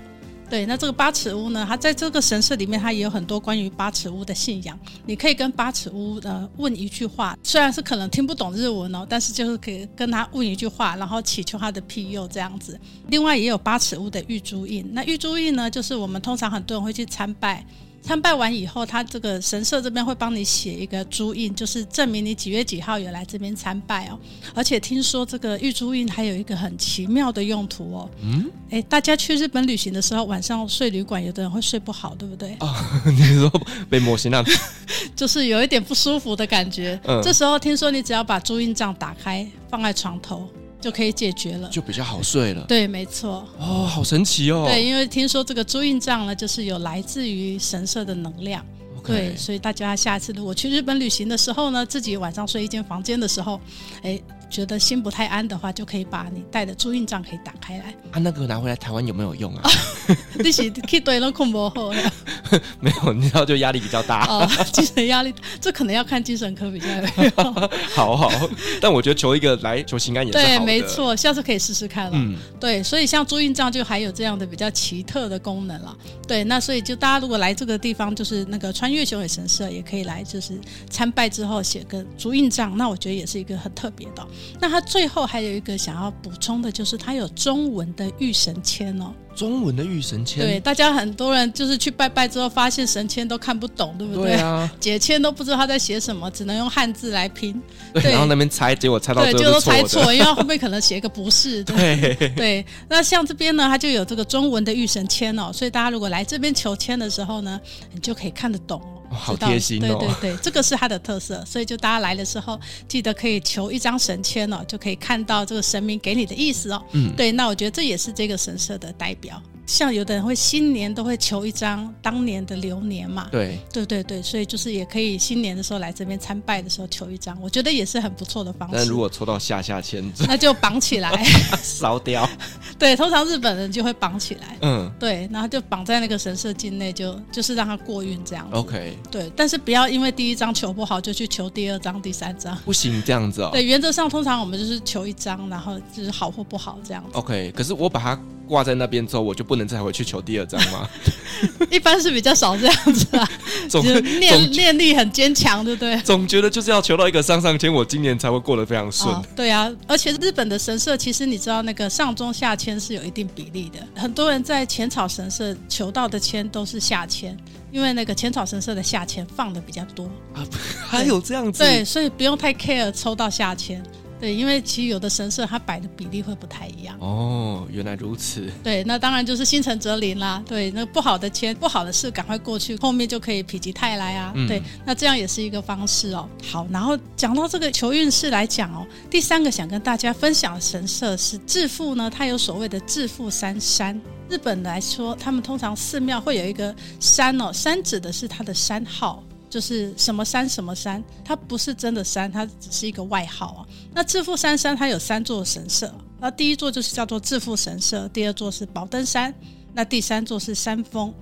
对，那这个八尺屋呢，它在这个神社里面，它也有很多关于八尺屋的信仰。你可以跟八尺屋呃问一句话，虽然是可能听不懂日文哦，但是就是可以跟他问一句话，然后祈求他的庇佑这样子。另外也有八尺屋的玉珠印，那玉珠印呢，就是我们通常很多人会去参拜。参拜完以后，他这个神社这边会帮你写一个朱印，就是证明你几月几号有来这边参拜哦。而且听说这个玉珠印还有一个很奇妙的用途哦。嗯，哎，大家去日本旅行的时候，晚上睡旅馆，有的人会睡不好，对不对？哦，你说被魔神那 就是有一点不舒服的感觉。嗯，这时候听说你只要把朱印帐打开，放在床头。就可以解决了，就比较好睡了。对，没错。哦，好神奇哦。对，因为听说这个朱印帐呢，就是有来自于神社的能量。对，所以大家下次如果去日本旅行的时候呢，自己晚上睡一间房间的时候，哎。觉得心不太安的话，就可以把你带的朱印帐可以打开来。啊，那个拿回来台湾有没有用啊？你是去对了恐怖后 没有，你知道就压力比较大。哦，精神压力，这可能要看精神科比较有用。好好，但我觉得求一个来求心安也是。对，没错，下次可以试试看了。嗯，对，所以像朱印帐就还有这样的比较奇特的功能了。对，那所以就大家如果来这个地方，就是那个穿越熊野神社，也可以来，就是参拜之后写个朱印帐，那我觉得也是一个很特别的。那他最后还有一个想要补充的，就是他有中文的御神签哦。中文的御神签，对，大家很多人就是去拜拜之后，发现神签都看不懂，对不对？对啊，解签都不知道他在写什么，只能用汉字来拼。对，对然后那边猜，结果猜到对，就都猜错，因为后面可能写一个不是。对对，对，那像这边呢，它就有这个中文的御神签哦，所以大家如果来这边求签的时候呢，你就可以看得懂。哦、好贴心哦！对对对，这个是它的特色，所以就大家来的时候，记得可以求一张神签哦，就可以看到这个神明给你的意思哦。嗯，对，那我觉得这也是这个神社的代表。像有的人会新年都会求一张当年的流年嘛，对对对对，所以就是也可以新年的时候来这边参拜的时候求一张，我觉得也是很不错的方式。但如果抽到下下签，那就绑起来 烧掉。对，通常日本人就会绑起来，嗯，对，然后就绑在那个神社境内，就就是让它过运这样子。OK，对，但是不要因为第一张求不好就去求第二张、第三张，不行这样子哦。对，原则上通常我们就是求一张，然后就是好或不好这样子。OK，可是我把它。挂在那边之后，我就不能再回去求第二张吗？一般是比较少这样子啊，总念念力很坚强，对不对？总觉得就是要求到一个上上签，我今年才会过得非常顺。哦。对啊，而且日本的神社，其实你知道那个上中下签是有一定比例的。很多人在浅草神社求到的签都是下签，因为那个浅草神社的下签放的比较多啊。还有这样子？对，所以不用太 care 抽到下签。对，因为其实有的神社它摆的比例会不太一样。哦，原来如此。对，那当然就是心诚则灵啦。对，那不好的签、不好的事赶快过去，后面就可以否极泰来啊。嗯、对，那这样也是一个方式哦。好，然后讲到这个求运势来讲哦，第三个想跟大家分享的神社是致富呢，它有所谓的致富三山。日本来说，他们通常寺庙会有一个山哦，山指的是它的山号。就是什么山什么山，它不是真的山，它只是一个外号啊。那致富山山它有三座神社，那第一座就是叫做致富神社，第二座是宝登山，那第三座是山峰。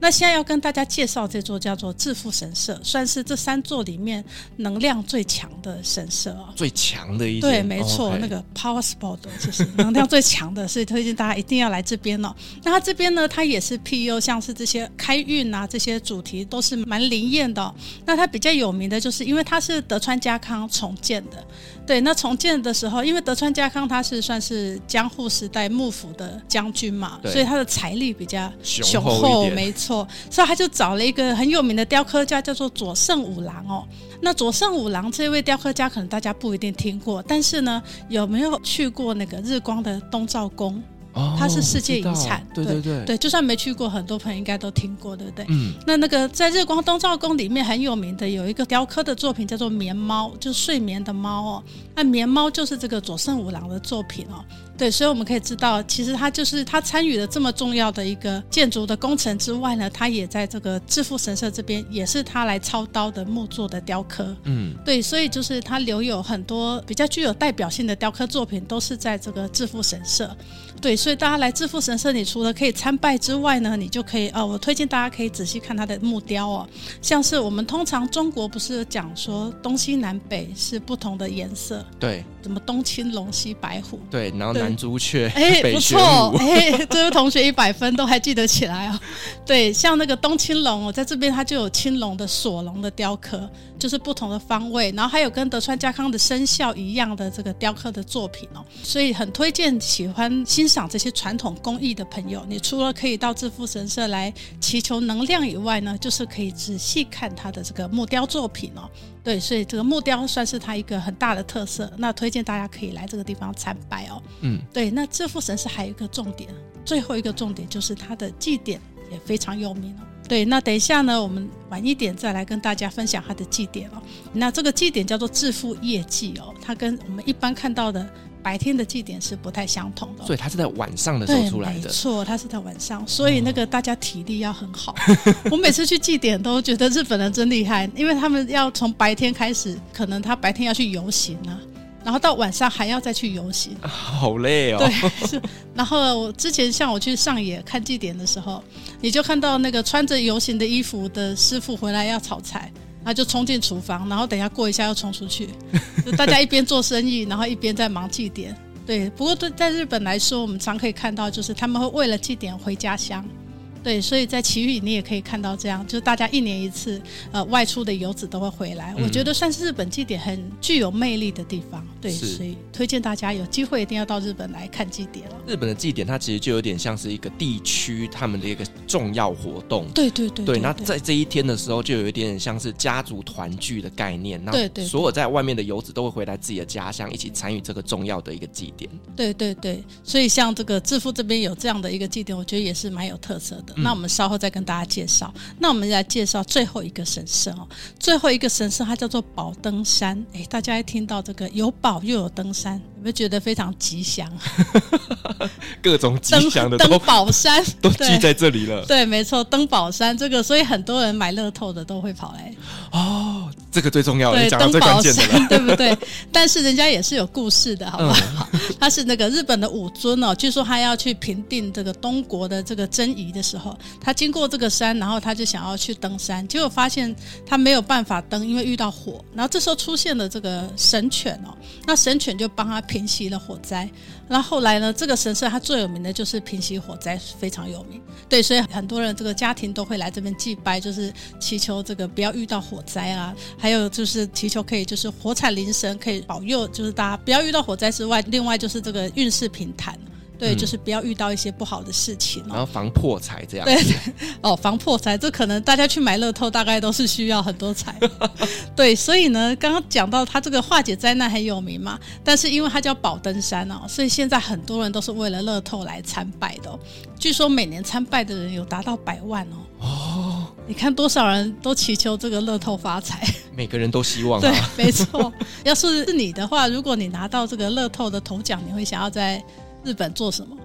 那现在要跟大家介绍这座叫做致富神社，算是这三座里面能量最强的神社哦。最强的一对，没错，哦 okay、那个 power spot 就是能量最强的，所以推荐大家一定要来这边哦。那它这边呢，它也是 PU，，像是这些开运啊这些主题都是蛮灵验的哦。那它比较有名的就是因为它是德川家康重建的。对，那重建的时候，因为德川家康他是算是江户时代幕府的将军嘛，所以他的财力比较雄厚，没错，所以他就找了一个很有名的雕刻家，叫做佐胜五郎哦。那佐胜五郎这位雕刻家，可能大家不一定听过，但是呢，有没有去过那个日光的东照宫？它是世界遗产，对对对对，就算没去过，很多朋友应该都听过，对不对？嗯，那那个在日光东照宫里面很有名的有一个雕刻的作品叫做眠猫，就是睡眠的猫哦。那眠猫就是这个佐圣五郎的作品哦。对，所以我们可以知道，其实他就是他参与了这么重要的一个建筑的工程之外呢，他也在这个致富神社这边，也是他来操刀的木作的雕刻。嗯，对，所以就是他留有很多比较具有代表性的雕刻作品，都是在这个致富神社。对，所以大家来致富神社，你除了可以参拜之外呢，你就可以哦，我推荐大家可以仔细看他的木雕哦，像是我们通常中国不是讲说东西南北是不同的颜色，对，什么东青龙西白虎，对，然后南。朱雀，哎，不错，哎，这位同学一百分都还记得起来哦。对，像那个东青龙我，在这边它就有青龙的锁龙的雕刻，就是不同的方位，然后还有跟德川家康的生肖一样的这个雕刻的作品哦，所以很推荐喜欢欣赏这些传统工艺的朋友，你除了可以到致富神社来祈求能量以外呢，就是可以仔细看他的这个木雕作品哦。对，所以这个木雕算是它一个很大的特色。那推荐大家可以来这个地方参拜哦。嗯，对。那致富神是还有一个重点，最后一个重点就是它的祭典也非常有名哦。对，那等一下呢，我们晚一点再来跟大家分享它的祭典哦。那这个祭典叫做致富业祭哦，它跟我们一般看到的。白天的祭典是不太相同的，所以它是在晚上的时候出来的。没错，它是在晚上，所以那个大家体力要很好。我每次去祭典都觉得日本人真厉害，因为他们要从白天开始，可能他白天要去游行啊，然后到晚上还要再去游行，好累哦。对，是。然后我之前像我去上野看祭典的时候，你就看到那个穿着游行的衣服的师傅回来要炒菜。他就冲进厨房，然后等下过一下又冲出去，就大家一边做生意，然后一边在忙祭典。对，不过对在日本来说，我们常可以看到，就是他们会为了祭典回家乡。对，所以在奇遇你也可以看到这样，就是大家一年一次，呃，外出的游子都会回来。嗯、我觉得算是日本祭典很具有魅力的地方。对，是所以推荐大家有机会一定要到日本来看祭典了。日本的祭典它其实就有点像是一个地区他们的一个重要活动。对对对，对。对，那在这一天的时候，就有一点点像是家族团聚的概念。对对。所有在外面的游子都会回来自己的家乡，一起参与这个重要的一个祭典。对对对，所以像这个致富这边有这样的一个祭典，我觉得也是蛮有特色的。那我们稍后再跟大家介绍。那我们来介绍最后一个神社哦，最后一个神社它叫做宝登山。哎，大家一听到这个有宝又有登山，有没有觉得非常吉祥？各种吉祥的登宝山 都记在这里了。对，没错，登宝山这个，所以很多人买乐透的都会跑来哦。这个最重要的，对，讲到最关键的了，对不对？但是人家也是有故事的，好不好？嗯、他是那个日本的武尊哦，据说他要去平定这个东国的这个争议的时候，他经过这个山，然后他就想要去登山，结果发现他没有办法登，因为遇到火。然后这时候出现了这个神犬哦，那神犬就帮他平息了火灾。那后来呢，这个神社它最有名的就是平息火灾，非常有名。对，所以很多人这个家庭都会来这边祭拜，就是祈求这个不要遇到火灾啊。还有就是祈求可以就是火产灵神可以保佑，就是大家不要遇到火灾之外，另外就是这个运势平坦。对，嗯就是不要遇到一些不好的事情、哦，然后防破财这样。对，哦，防破财，这可能大家去买乐透，大概都是需要很多财。对，所以呢，刚刚讲到它这个化解灾难很有名嘛，但是因为它叫宝登山哦，所以现在很多人都是为了乐透来参拜的、哦。据说每年参拜的人有达到百万哦。哦，你看多少人都祈求这个乐透发财，每个人都希望、啊。对，没错。要是是你的话，如果你拿到这个乐透的头奖，你会想要在日本做什么？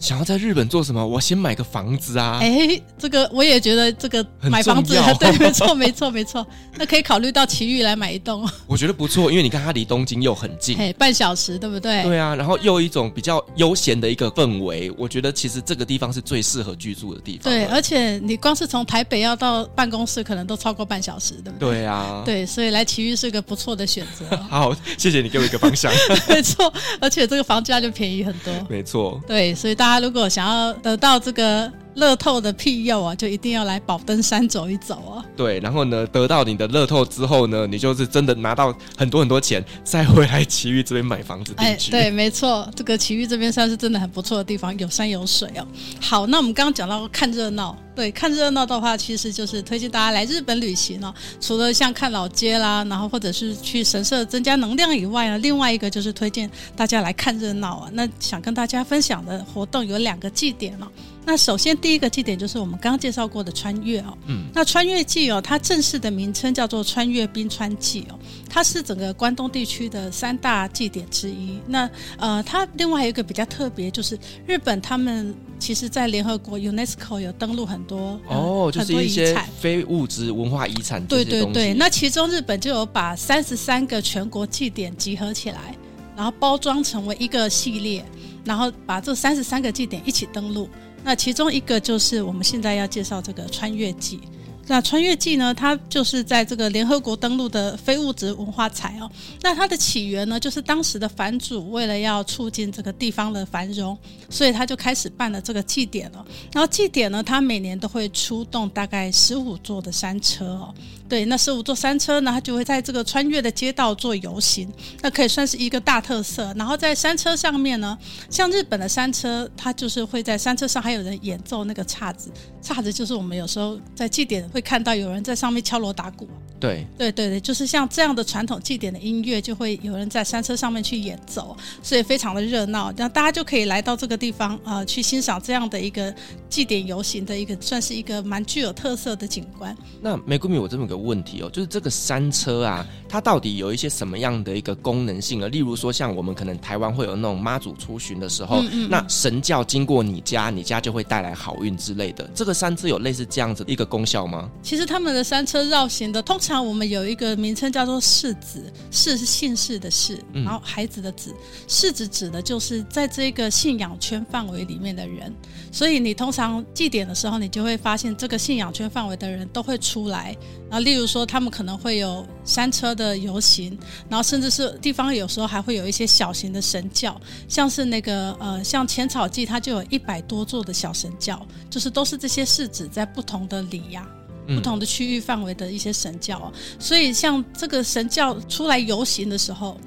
想要在日本做什么？我先买个房子啊！哎，这个我也觉得这个买房子，对，没错，没错，没错。那可以考虑到奇遇来买一栋。我觉得不错，因为你看它离东京又很近，哎，半小时，对不对？对啊，然后又一种比较悠闲的一个氛围，我觉得其实这个地方是最适合居住的地方。对，而且你光是从台北要到办公室，可能都超过半小时，对不对？对啊，对，所以来奇遇是个不错的选择。好，谢谢你给我一个方向。没错，而且这个房价就便宜很多。没错，对，所以大他如果想要。得到这个乐透的庇佑啊，就一定要来宝登山走一走啊。对，然后呢，得到你的乐透之后呢，你就是真的拿到很多很多钱，再回来奇遇这边买房子定居。哎，对，没错，这个奇遇这边算是真的很不错的地方，有山有水哦。好，那我们刚刚讲到看热闹，对，看热闹的话，其实就是推荐大家来日本旅行哦。除了像看老街啦，然后或者是去神社增加能量以外呢，另外一个就是推荐大家来看热闹啊。那想跟大家分享的活动有两个祭典哦。那首先第一个祭典就是我们刚刚介绍过的穿越哦，嗯，那穿越祭哦，它正式的名称叫做穿越冰川祭哦，它是整个关东地区的三大祭典之一。那呃，它另外还有一个比较特别，就是日本他们其实在联合国 UNESCO 有登录很多哦，就是一些非物质文化遗产。对对对，那其中日本就有把三十三个全国祭典集合起来，然后包装成为一个系列，然后把这三十三个祭典一起登录。那其中一个就是我们现在要介绍这个穿越祭。那穿越祭呢，它就是在这个联合国登录的非物质文化财哦。那它的起源呢，就是当时的藩主为了要促进这个地方的繁荣，所以他就开始办了这个祭典了。然后祭典呢，它每年都会出动大概十五座的山车哦。对，那十五座山车呢，它就会在这个穿越的街道做游行，那可以算是一个大特色。然后在山车上面呢，像日本的山车，它就是会在山车上还有人演奏那个叉子，叉子就是我们有时候在祭典会看到有人在上面敲锣打鼓。对，对对对，就是像这样的传统祭典的音乐，就会有人在山车上面去演奏，所以非常的热闹。那大家就可以来到这个地方啊、呃，去欣赏这样的一个祭典游行的一个，算是一个蛮具有特色的景观。那玫瑰米，我这么个问题哦，就是这个山车啊，它到底有一些什么样的一个功能性呢？例如说，像我们可能台湾会有那种妈祖出巡的时候，嗯嗯嗯，那神教经过你家，你家就会带来好运之类的。这个山车有类似这样子的一个功效吗？其实他们的山车绕行的通常。我们有一个名称叫做世子，世是姓氏的氏，然后孩子的子，世子指的就是在这个信仰圈范围里面的人。所以你通常祭典的时候，你就会发现这个信仰圈范围的人都会出来。然后例如说，他们可能会有山车的游行，然后甚至是地方有时候还会有一些小型的神教，像是那个呃，像浅草祭，它就有一百多座的小神教，就是都是这些氏子在不同的里呀。不同的区域范围的一些神轿哦，所以像这个神教出来游行的时候，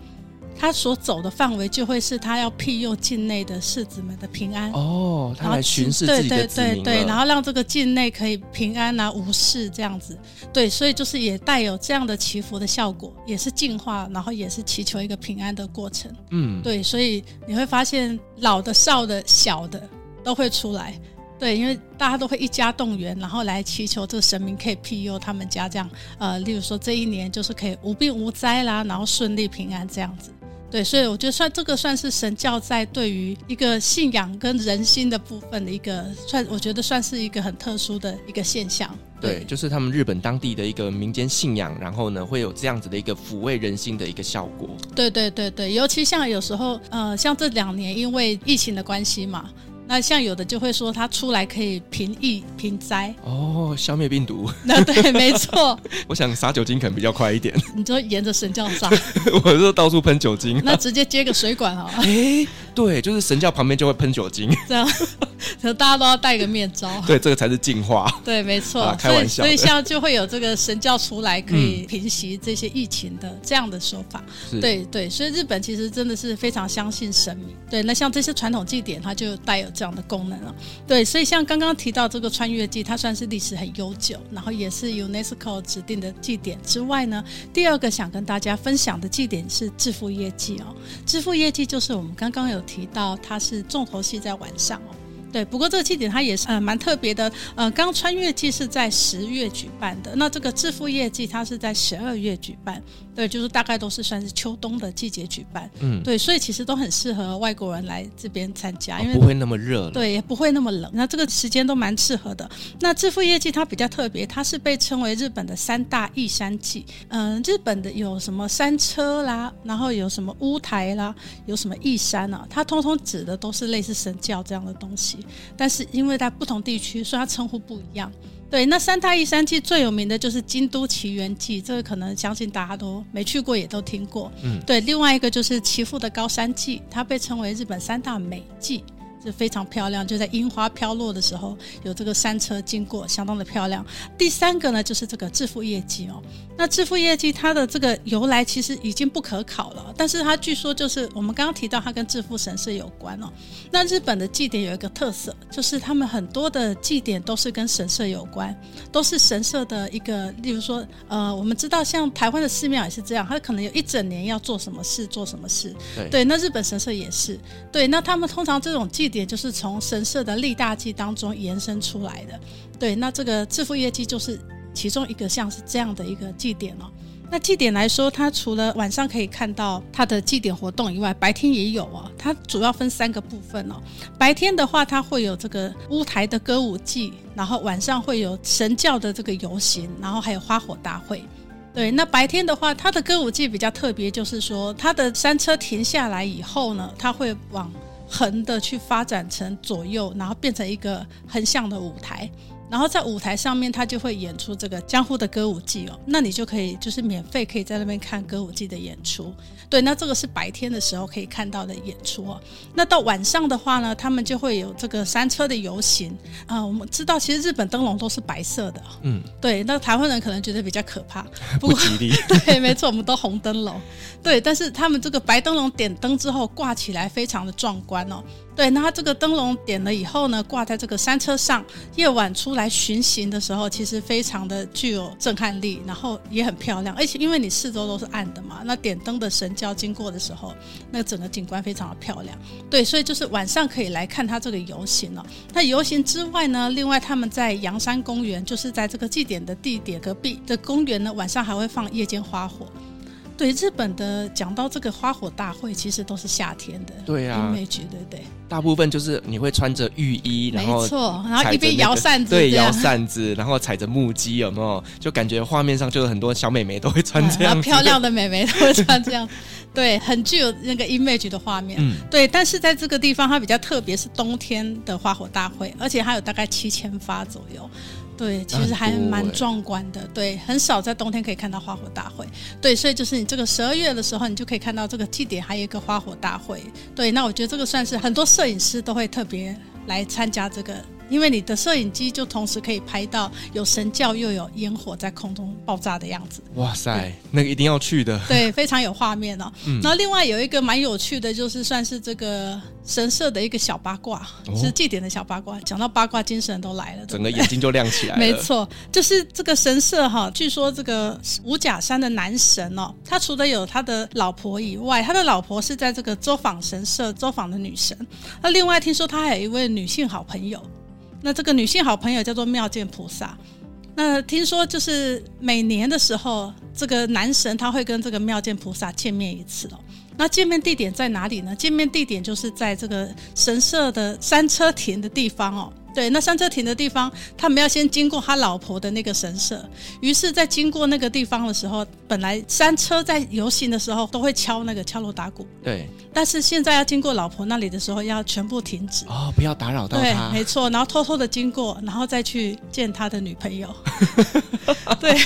他所走的范围就会是他要庇佑境内的世子们的平安。哦，他来巡视自己的子民，对对对对，然后让这个境内可以平安啊无事这样子，对，所以就是也带有这样的祈福的效果，也是净化，然后也是祈求一个平安的过程，嗯，对，所以你会发现老的、少的、小的都会出来。对，因为大家都会一家动员，然后来祈求这个神明可以庇佑他们家，这样。呃，例如说这一年就是可以无病无灾啦，然后顺利平安这样子。对，所以我觉得算这个算是神教在对于一个信仰跟人心的部分的一个算，我觉得算是一个很特殊的一个现象。对，就是他们日本当地的一个民间信仰，然后呢会有这样子的一个抚慰人心的一个效果。对对对对，尤其像有时候呃，像这两年因为疫情的关系嘛。那像有的就会说它出来可以平疫平灾哦，消灭病毒。那对，没错。我想撒酒精可能比较快一点。你就沿着神教撒，我就到处喷酒精。那直接接个水管啊。哎，对，就是神教旁边就会喷酒精。这样。可能大家都要戴个面罩。对，这个才是净化。对，没错。啊、开玩笑。所以，所以像就会有这个神教出来，可以平息这些疫情的这样的说法。嗯、对对，所以日本其实真的是非常相信神明。对，那像这些传统祭典，它就带有这样的功能了。对，所以像刚刚提到这个穿越祭，它算是历史很悠久，然后也是 UNESCO 指定的祭典之外呢，第二个想跟大家分享的祭典是制富业绩哦。制富业绩就是我们刚刚有提到，它是重头戏在晚上哦。对，不过这个庆典它也是呃蛮特别的，呃，刚穿越季是在十月举办的，那这个致富业绩它是在十二月举办。对，就是大概都是算是秋冬的季节举办，嗯，对，所以其实都很适合外国人来这边参加，因为、哦、不会那么热，对，也不会那么冷，那这个时间都蛮适合的。那致富业绩它比较特别，它是被称为日本的三大义山季。嗯、呃，日本的有什么山车啦，然后有什么乌台啦，有什么义山啊，它通通指的都是类似神教这样的东西，但是因为在不同地区，所以它称呼不一样。对，那三大一山祭最有名的就是京都奇缘记，这个可能相信大家都没去过，也都听过。嗯，对，另外一个就是岐阜的高山祭，它被称为日本三大美祭。是非常漂亮，就在樱花飘落的时候，有这个山车经过，相当的漂亮。第三个呢，就是这个致富业绩哦。那致富业绩它的这个由来其实已经不可考了，但是它据说就是我们刚刚提到它跟致富神社有关哦。那日本的祭典有一个特色，就是他们很多的祭典都是跟神社有关，都是神社的一个，例如说，呃，我们知道像台湾的寺庙也是这样，它可能有一整年要做什么事，做什么事。对，对，那日本神社也是。对，那他们通常这种祭。点就是从神社的立大祭当中延伸出来的，对，那这个致富业绩就是其中一个像是这样的一个祭典哦。那祭典来说，它除了晚上可以看到它的祭典活动以外，白天也有哦。它主要分三个部分哦。白天的话，它会有这个乌台的歌舞祭，然后晚上会有神教的这个游行，然后还有花火大会。对，那白天的话，它的歌舞祭比较特别，就是说它的山车停下来以后呢，它会往横的去发展成左右，然后变成一个横向的舞台。然后在舞台上面，他就会演出这个江户的歌舞伎哦，那你就可以就是免费可以在那边看歌舞伎的演出。对，那这个是白天的时候可以看到的演出哦。那到晚上的话呢，他们就会有这个山车的游行啊。我们知道，其实日本灯笼都是白色的，嗯，对。那台湾人可能觉得比较可怕，不，过不吉利。对，没错，我们都红灯笼。对，但是他们这个白灯笼点灯之后挂起来非常的壮观哦。对，那它这个灯笼点了以后呢，挂在这个山车上，夜晚出来巡行的时候，其实非常的具有震撼力，然后也很漂亮。而且因为你四周都是暗的嘛，那点灯的神轿经过的时候，那整个景观非常的漂亮。对，所以就是晚上可以来看它这个游行哦。那游行之外呢，另外他们在阳山公园，就是在这个祭典的地点隔壁的公园呢，晚上还会放夜间花火。对日本的讲到这个花火大会，其实都是夏天的。对啊，image 对不对？大部分就是你会穿着浴衣，然后、那个、没错，然后一边摇扇子，对，摇扇子，然后踩着木屐，有没有？就感觉画面上就有很多小美眉都会穿这样、嗯，漂亮的美眉都会穿这样，对，很具有那个 image 的画面。嗯，对。但是在这个地方，它比较特别，是冬天的花火大会，而且它有大概七千发左右。对，其实还蛮壮观的。对，很少在冬天可以看到花火大会。对，所以就是你这个十二月的时候，你就可以看到这个祭典还有一个花火大会。对，那我觉得这个算是很多摄影师都会特别来参加这个。因为你的摄影机就同时可以拍到有神教又有烟火在空中爆炸的样子。哇塞，那个一定要去的。对，非常有画面哦。嗯。然后另外有一个蛮有趣的，就是算是这个神社的一个小八卦，哦、是祭典的小八卦。讲到八卦，精神都来了，对对，整个眼睛就亮起来了。没错，就是这个神社哈，据说这个五甲山的男神哦，他除了有他的老婆以外，他的老婆是在这个周访神社周访的女神。那另外听说他还有一位女性好朋友。那这个女性好朋友叫做妙见菩萨。那听说就是每年的时候，这个男神他会跟这个妙见菩萨见面一次哦。那见面地点在哪里呢？见面地点就是在这个神社的山车亭的地方哦。对，那山车停的地方，他们要先经过他老婆的那个神社。于是，在经过那个地方的时候，本来山车在游行的时候都会敲那个敲锣打鼓。对。但是现在要经过老婆那里的时候，要全部停止。哦，不要打扰到他。对，没错。然后偷偷的经过，然后再去见他的女朋友。对。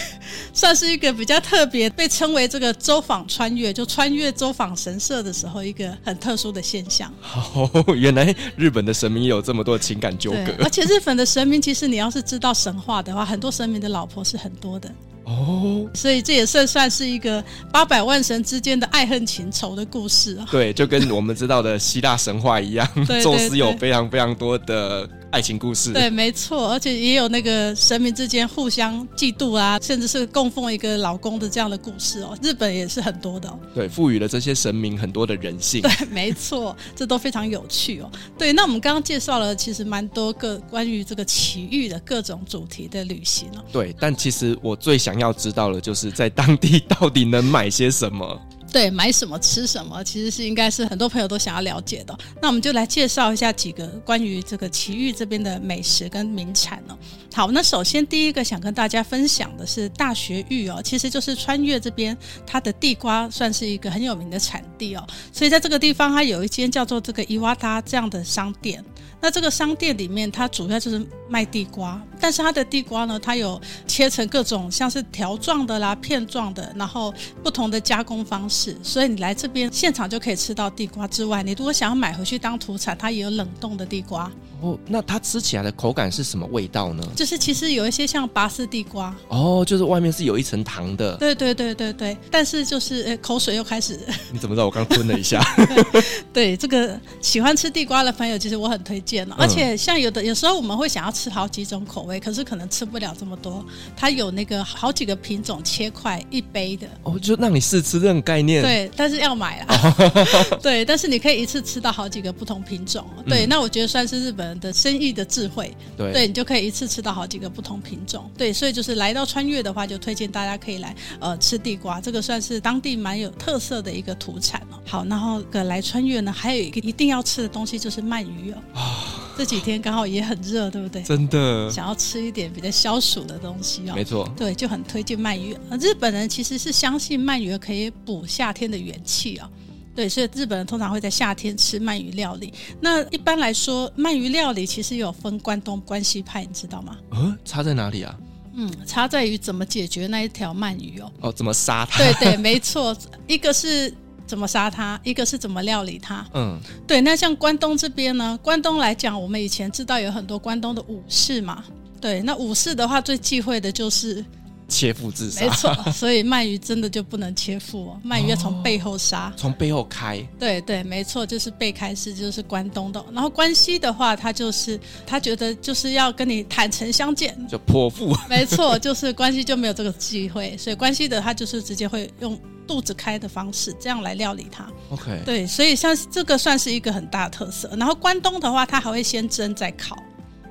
算是一个比较特别，被称为这个周访穿越，就穿越周访神社的时候，一个很特殊的现象。哦，原来日本的神明也有这么多情感纠葛，而且日本的神明，其实你要是知道神话的话，很多神明的老婆是很多的。哦，所以这也算算是一个八百万神之间的爱恨情仇的故事啊。对，就跟我们知道的希腊神话一样，宙斯有非常非常多的爱情故事。对，没错，而且也有那个神明之间互相嫉妒啊，甚至是供奉一个老公的这样的故事哦。日本也是很多的哦。对，赋予了这些神明很多的人性。对，没错，这都非常有趣哦。对，那我们刚刚介绍了其实蛮多个关于这个奇遇的各种主题的旅行哦。对，但其实我最想要知道的，就是在当地到底能买些什么？对，买什么吃什么，其实是应该是很多朋友都想要了解的。那我们就来介绍一下几个关于这个奇遇这边的美食跟名产哦。好，那首先第一个想跟大家分享的是大学玉哦，其实就是穿越这边它的地瓜算是一个很有名的产地哦，所以在这个地方它有一间叫做这个伊瓦达这样的商店。那这个商店里面，它主要就是卖地瓜，但是它的地瓜呢，它有切成各种像是条状的啦、片状的，然后不同的加工方式，所以你来这边现场就可以吃到地瓜之外，你如果想要买回去当土产，它也有冷冻的地瓜。哦，那它吃起来的口感是什么味道呢？就是其实有一些像拔丝地瓜。哦，就是外面是有一层糖的。对对对对对，但是就是呃，口水又开始。你怎么知道？我刚吞了一下。对，这个喜欢吃地瓜的朋友，其实我很推荐了。而且像有的有时候我们会想要吃好几种口味，可是可能吃不了这么多。它有那个好几个品种切块一杯的。哦，就让你试吃这种概念。对，但是要买啊。对，但是你可以一次吃到好几个不同品种。对，那我觉得算是日本的生意的智慧，对，对，你就可以一次吃到好几个不同品种，对，所以就是来到穿越的话，就推荐大家可以来呃吃地瓜，这个算是当地蛮有特色的一个土产哦。好，然后个来穿越呢，还有一个一定要吃的东西就是鳗鱼哦。啊，这几天刚好也很热，对不对？真的，想要吃一点比较消暑的东西哦。没错，对，就很推荐鳗鱼。日本人其实是相信鳗鱼可以补夏天的元气哦。对，所以日本人通常会在夏天吃鳗鱼料理。那一般来说，鳗鱼料理其实有分关东、关西派，你知道吗？嗯，差在哪里啊？嗯，差在于怎么解决那一条鳗鱼哦。哦，怎么杀它？对对，没错，一个是怎么杀它，一个是怎么料理它。嗯，对。那像关东这边呢？关东来讲，我们以前知道有很多关东的武士嘛。对，那武士的话，最忌讳的就是。切腹自杀，没错，所以鳗鱼真的就不能切腹哦，鳗鱼要从背后杀，从背后开。对对，没错，就是背开是就是关东的。然后关西的话，他就是他觉得就是要跟你坦诚相见，就泼妇。没错，就是关西就没有这个机会，所以关西的他就是直接会用肚子开的方式这样来料理它。OK，对，所以像这个算是一个很大的特色。然后关东的话，他还会先蒸再烤，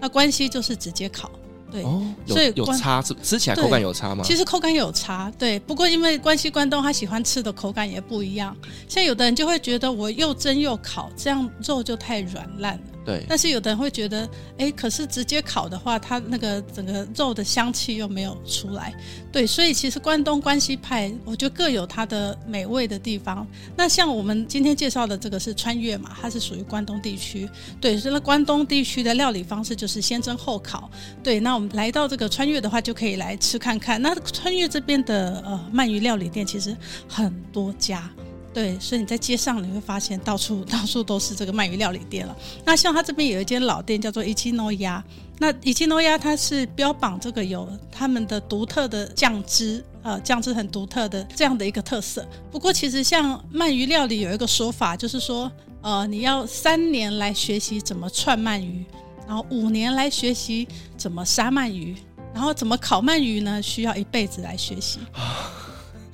那关西就是直接烤。对，哦、所以有差，吃吃起来口感有差吗？其实口感有差，对。不过因为关西关东他喜欢吃的口感也不一样，像有的人就会觉得我又蒸又烤，这样肉就太软烂了。对，但是有的人会觉得，哎，可是直接烤的话，它那个整个肉的香气又没有出来。对，所以其实关东、关西派，我觉得各有它的美味的地方。那像我们今天介绍的这个是穿越嘛，它是属于关东地区。对，所以那关东地区的料理方式就是先蒸后烤。对，那我们来到这个穿越的话，就可以来吃看看。那穿越这边的呃鳗鱼料理店其实很多家。对，所以你在街上你会发现到处 到处都是这个鳗鱼料理店了。那像他这边有一间老店叫做一七诺鸭，那一七诺鸭它是标榜这个有他们的独特的酱汁，呃，酱汁很独特的这样的一个特色。不过其实像鳗鱼料理有一个说法，就是说，呃，你要三年来学习怎么串鳗鱼，然后五年来学习怎么杀鳗鱼，然后怎么烤鳗鱼呢？需要一辈子来学习。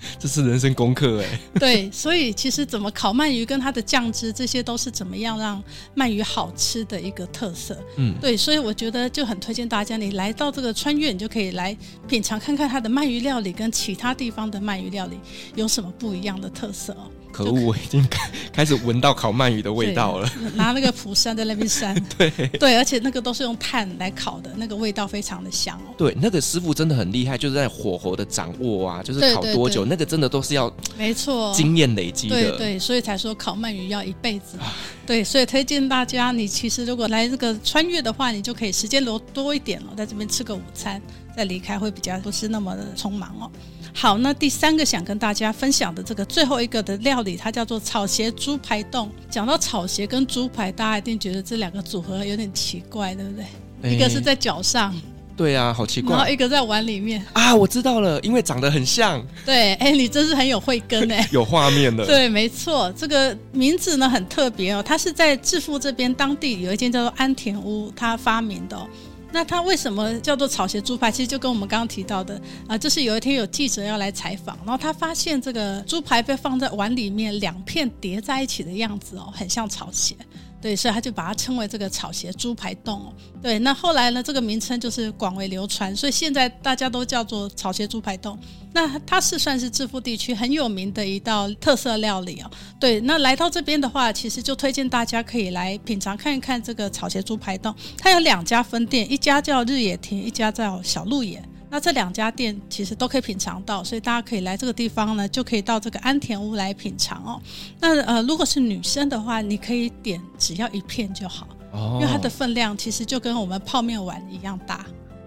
这是人生功课哎，对，所以其实怎么烤鳗鱼跟它的酱汁，这些都是怎么样让鳗鱼好吃的一个特色。嗯，对，所以我觉得就很推荐大家，你来到这个穿越，你就可以来品尝看看它的鳗鱼料理跟其他地方的鳗鱼料理有什么不一样的特色哦。可恶，我已经开开始闻到烤鳗鱼的味道了。拿那个蒲扇在那边扇，对对，而且那个都是用炭来烤的，那个味道非常的香哦。对，那个师傅真的很厉害，就是在火候的掌握啊，就是烤多久，那个真的都是要没错经验累积的。对对，所以才说烤鳗鱼要一辈子。对，所以推荐大家，你其实如果来这个穿越的话，你就可以时间留多一点了，在这边吃个午餐，再离开会比较不是那么的匆忙哦。好，那第三个想跟大家分享的这个最后一个的料理，它叫做草鞋猪排冻。讲到草鞋跟猪排，大家一定觉得这两个组合有点奇怪，对不对？欸、一个是在脚上。对啊，好奇怪。然后一个在碗里面啊，我知道了，因为长得很像。对，哎，你真是很有慧根哎，有画面的。对，没错，这个名字呢很特别哦，它是在致富这边当地有一间叫做安田屋，它发明的哦。那它为什么叫做草鞋猪排？其实就跟我们刚刚提到的啊，就是有一天有记者要来采访，然后他发现这个猪排被放在碗里面，两片叠在一起的样子哦，很像草鞋。对，所以他就把它称为这个草鞋猪排冻。对，那后来呢，这个名称就是广为流传，所以现在大家都叫做草鞋猪排冻。那它是算是致富地区很有名的一道特色料理哦。对，那来到这边的话，其实就推荐大家可以来品尝看一看这个草鞋猪排冻。它有两家分店，一家叫日野亭，一家叫小鹿野。那这两家店其实都可以品尝到，所以大家可以来这个地方呢，就可以到这个安田屋来品尝哦。那呃，如果是女生的话，你可以点只要一片就好，哦，因为它的分量其实就跟我们泡面碗一样大。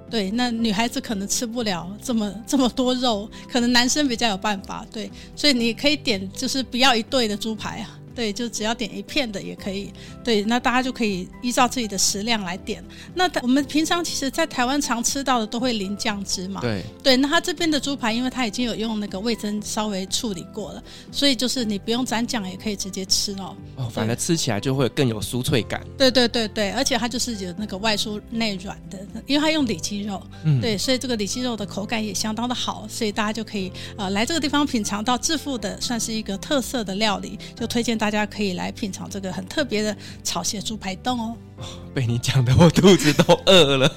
对，那女孩子可能吃不了这么这么多肉，可能男生比较有办法。对，所以你可以点就是不要一对的猪排啊。对，就只要点一片的也可以。对，那大家就可以依照自己的食量来点。那我们平常其实，在台湾常吃到的都会淋酱汁嘛。对。对，那它这边的猪排，因为它已经有用那个味增稍微处理过了，所以就是你不用沾酱也可以直接吃哦。哦，反而吃起来就会更有酥脆感。对对对对，而且它就是有那个外酥内软的，因为它用里脊肉。嗯。对，所以这个里脊肉的口感也相当的好，所以大家就可以呃来这个地方品尝到致富的算是一个特色的料理，就推荐大大家可以来品尝这个很特别的草蟹猪排冻哦。被你讲的，我肚子都饿了。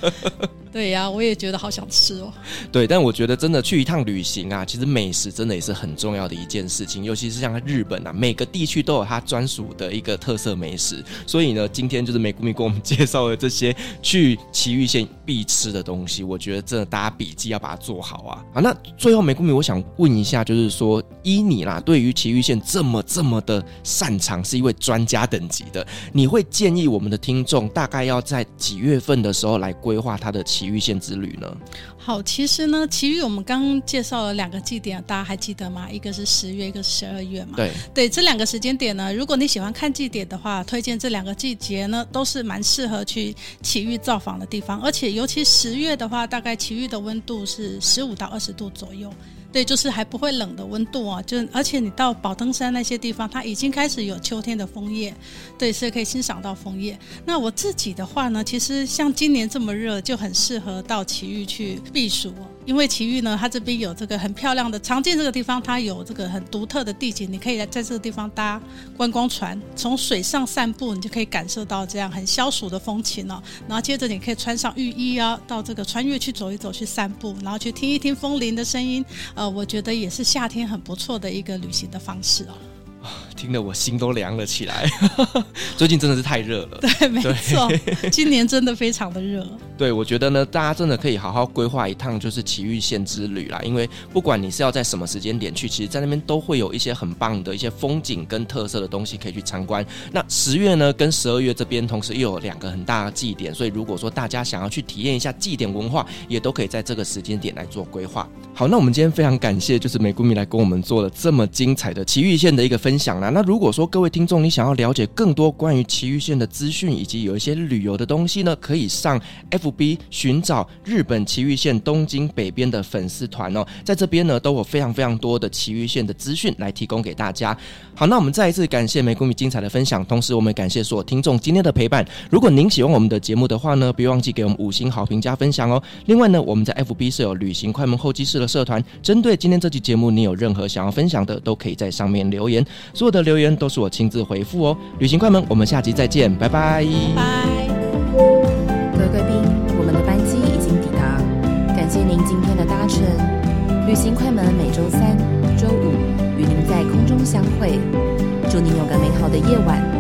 对呀、我也觉得好想吃哦。对，但我觉得真的去一趟旅行啊，其实美食真的也是很重要的一件事情，尤其是像日本啊，每个地区都有它专属的一个特色美食。所以呢，今天就是美谷米给我们介绍的这些去埼玉县必吃的东西，我觉得真的大家笔记要把它做好啊。好，那最后美谷米，我想问一下，就是说依你啦，对于埼玉县这么这么的擅长，是一位专家等级的，你会建议我们的听众大概要在几月份的时候来规划他的埼玉县之旅呢？好，其实呢，奇遇我们刚刚介绍了两个祭点，大家还记得吗？一个是十月，一个是十二月嘛。对对，这两个时间点呢，如果你喜欢看祭点的话，推荐这两个季节呢，都是蛮适合去奇遇造访的地方。而且尤其十月的话，大概奇遇的温度是十五到二十度左右。对，就是还不会冷的温度啊，就而且你到宝登山那些地方，它已经开始有秋天的枫叶，对，所以可以欣赏到枫叶。那我自己的话呢，其实像今年这么热，就很适合到奇玉去避暑。因为奇遇呢，它这边有这个很漂亮的常见这个地方，它有这个很独特的地景，你可以来在这个地方搭观光船，从水上散步，你就可以感受到这样很消暑的风情哦。然后接着你可以穿上浴衣啊，到这个穿越去走一走，去散步，然后去听一听风铃的声音，呃，我觉得也是夏天很不错的一个旅行的方式哦。听得我心都凉了起来，最近真的是太热了。对，没错，今年真的非常的热。对，我觉得呢，大家真的可以好好规划一趟就是埼玉县之旅啦。因为不管你是要在什么时间点去，其实在那边都会有一些很棒的一些风景跟特色的东西可以去参观。那十月呢，跟十二月这边同时又有两个很大的祭典，所以如果说大家想要去体验一下祭典文化，也都可以在这个时间点来做规划。好，那我们今天非常感谢就是美谷米来跟我们做了这么精彩的埼玉县的一个分享啦。那如果说各位听众你想要了解更多关于埼玉县的资讯，以及有一些旅游的东西呢，可以上 F FB 寻找日本埼玉县东京北边的粉丝团哦，在这边呢都有非常非常多的埼玉县的资讯来提供给大家。好，那我们再一次感谢美谷米精彩的分享，同时我们感谢所有听众今天的陪伴。如果您喜欢我们的节目的话呢，别忘记给我们五星好评加分享哦。另外呢，我们在 FB 设有旅行快门候机室的社团，针对今天这期节目，你有任何想要分享的，都可以在上面留言，所有的留言都是我亲自回复哦。旅行快门，我们下集再见，拜。拜。会，祝您有个美好的夜晚。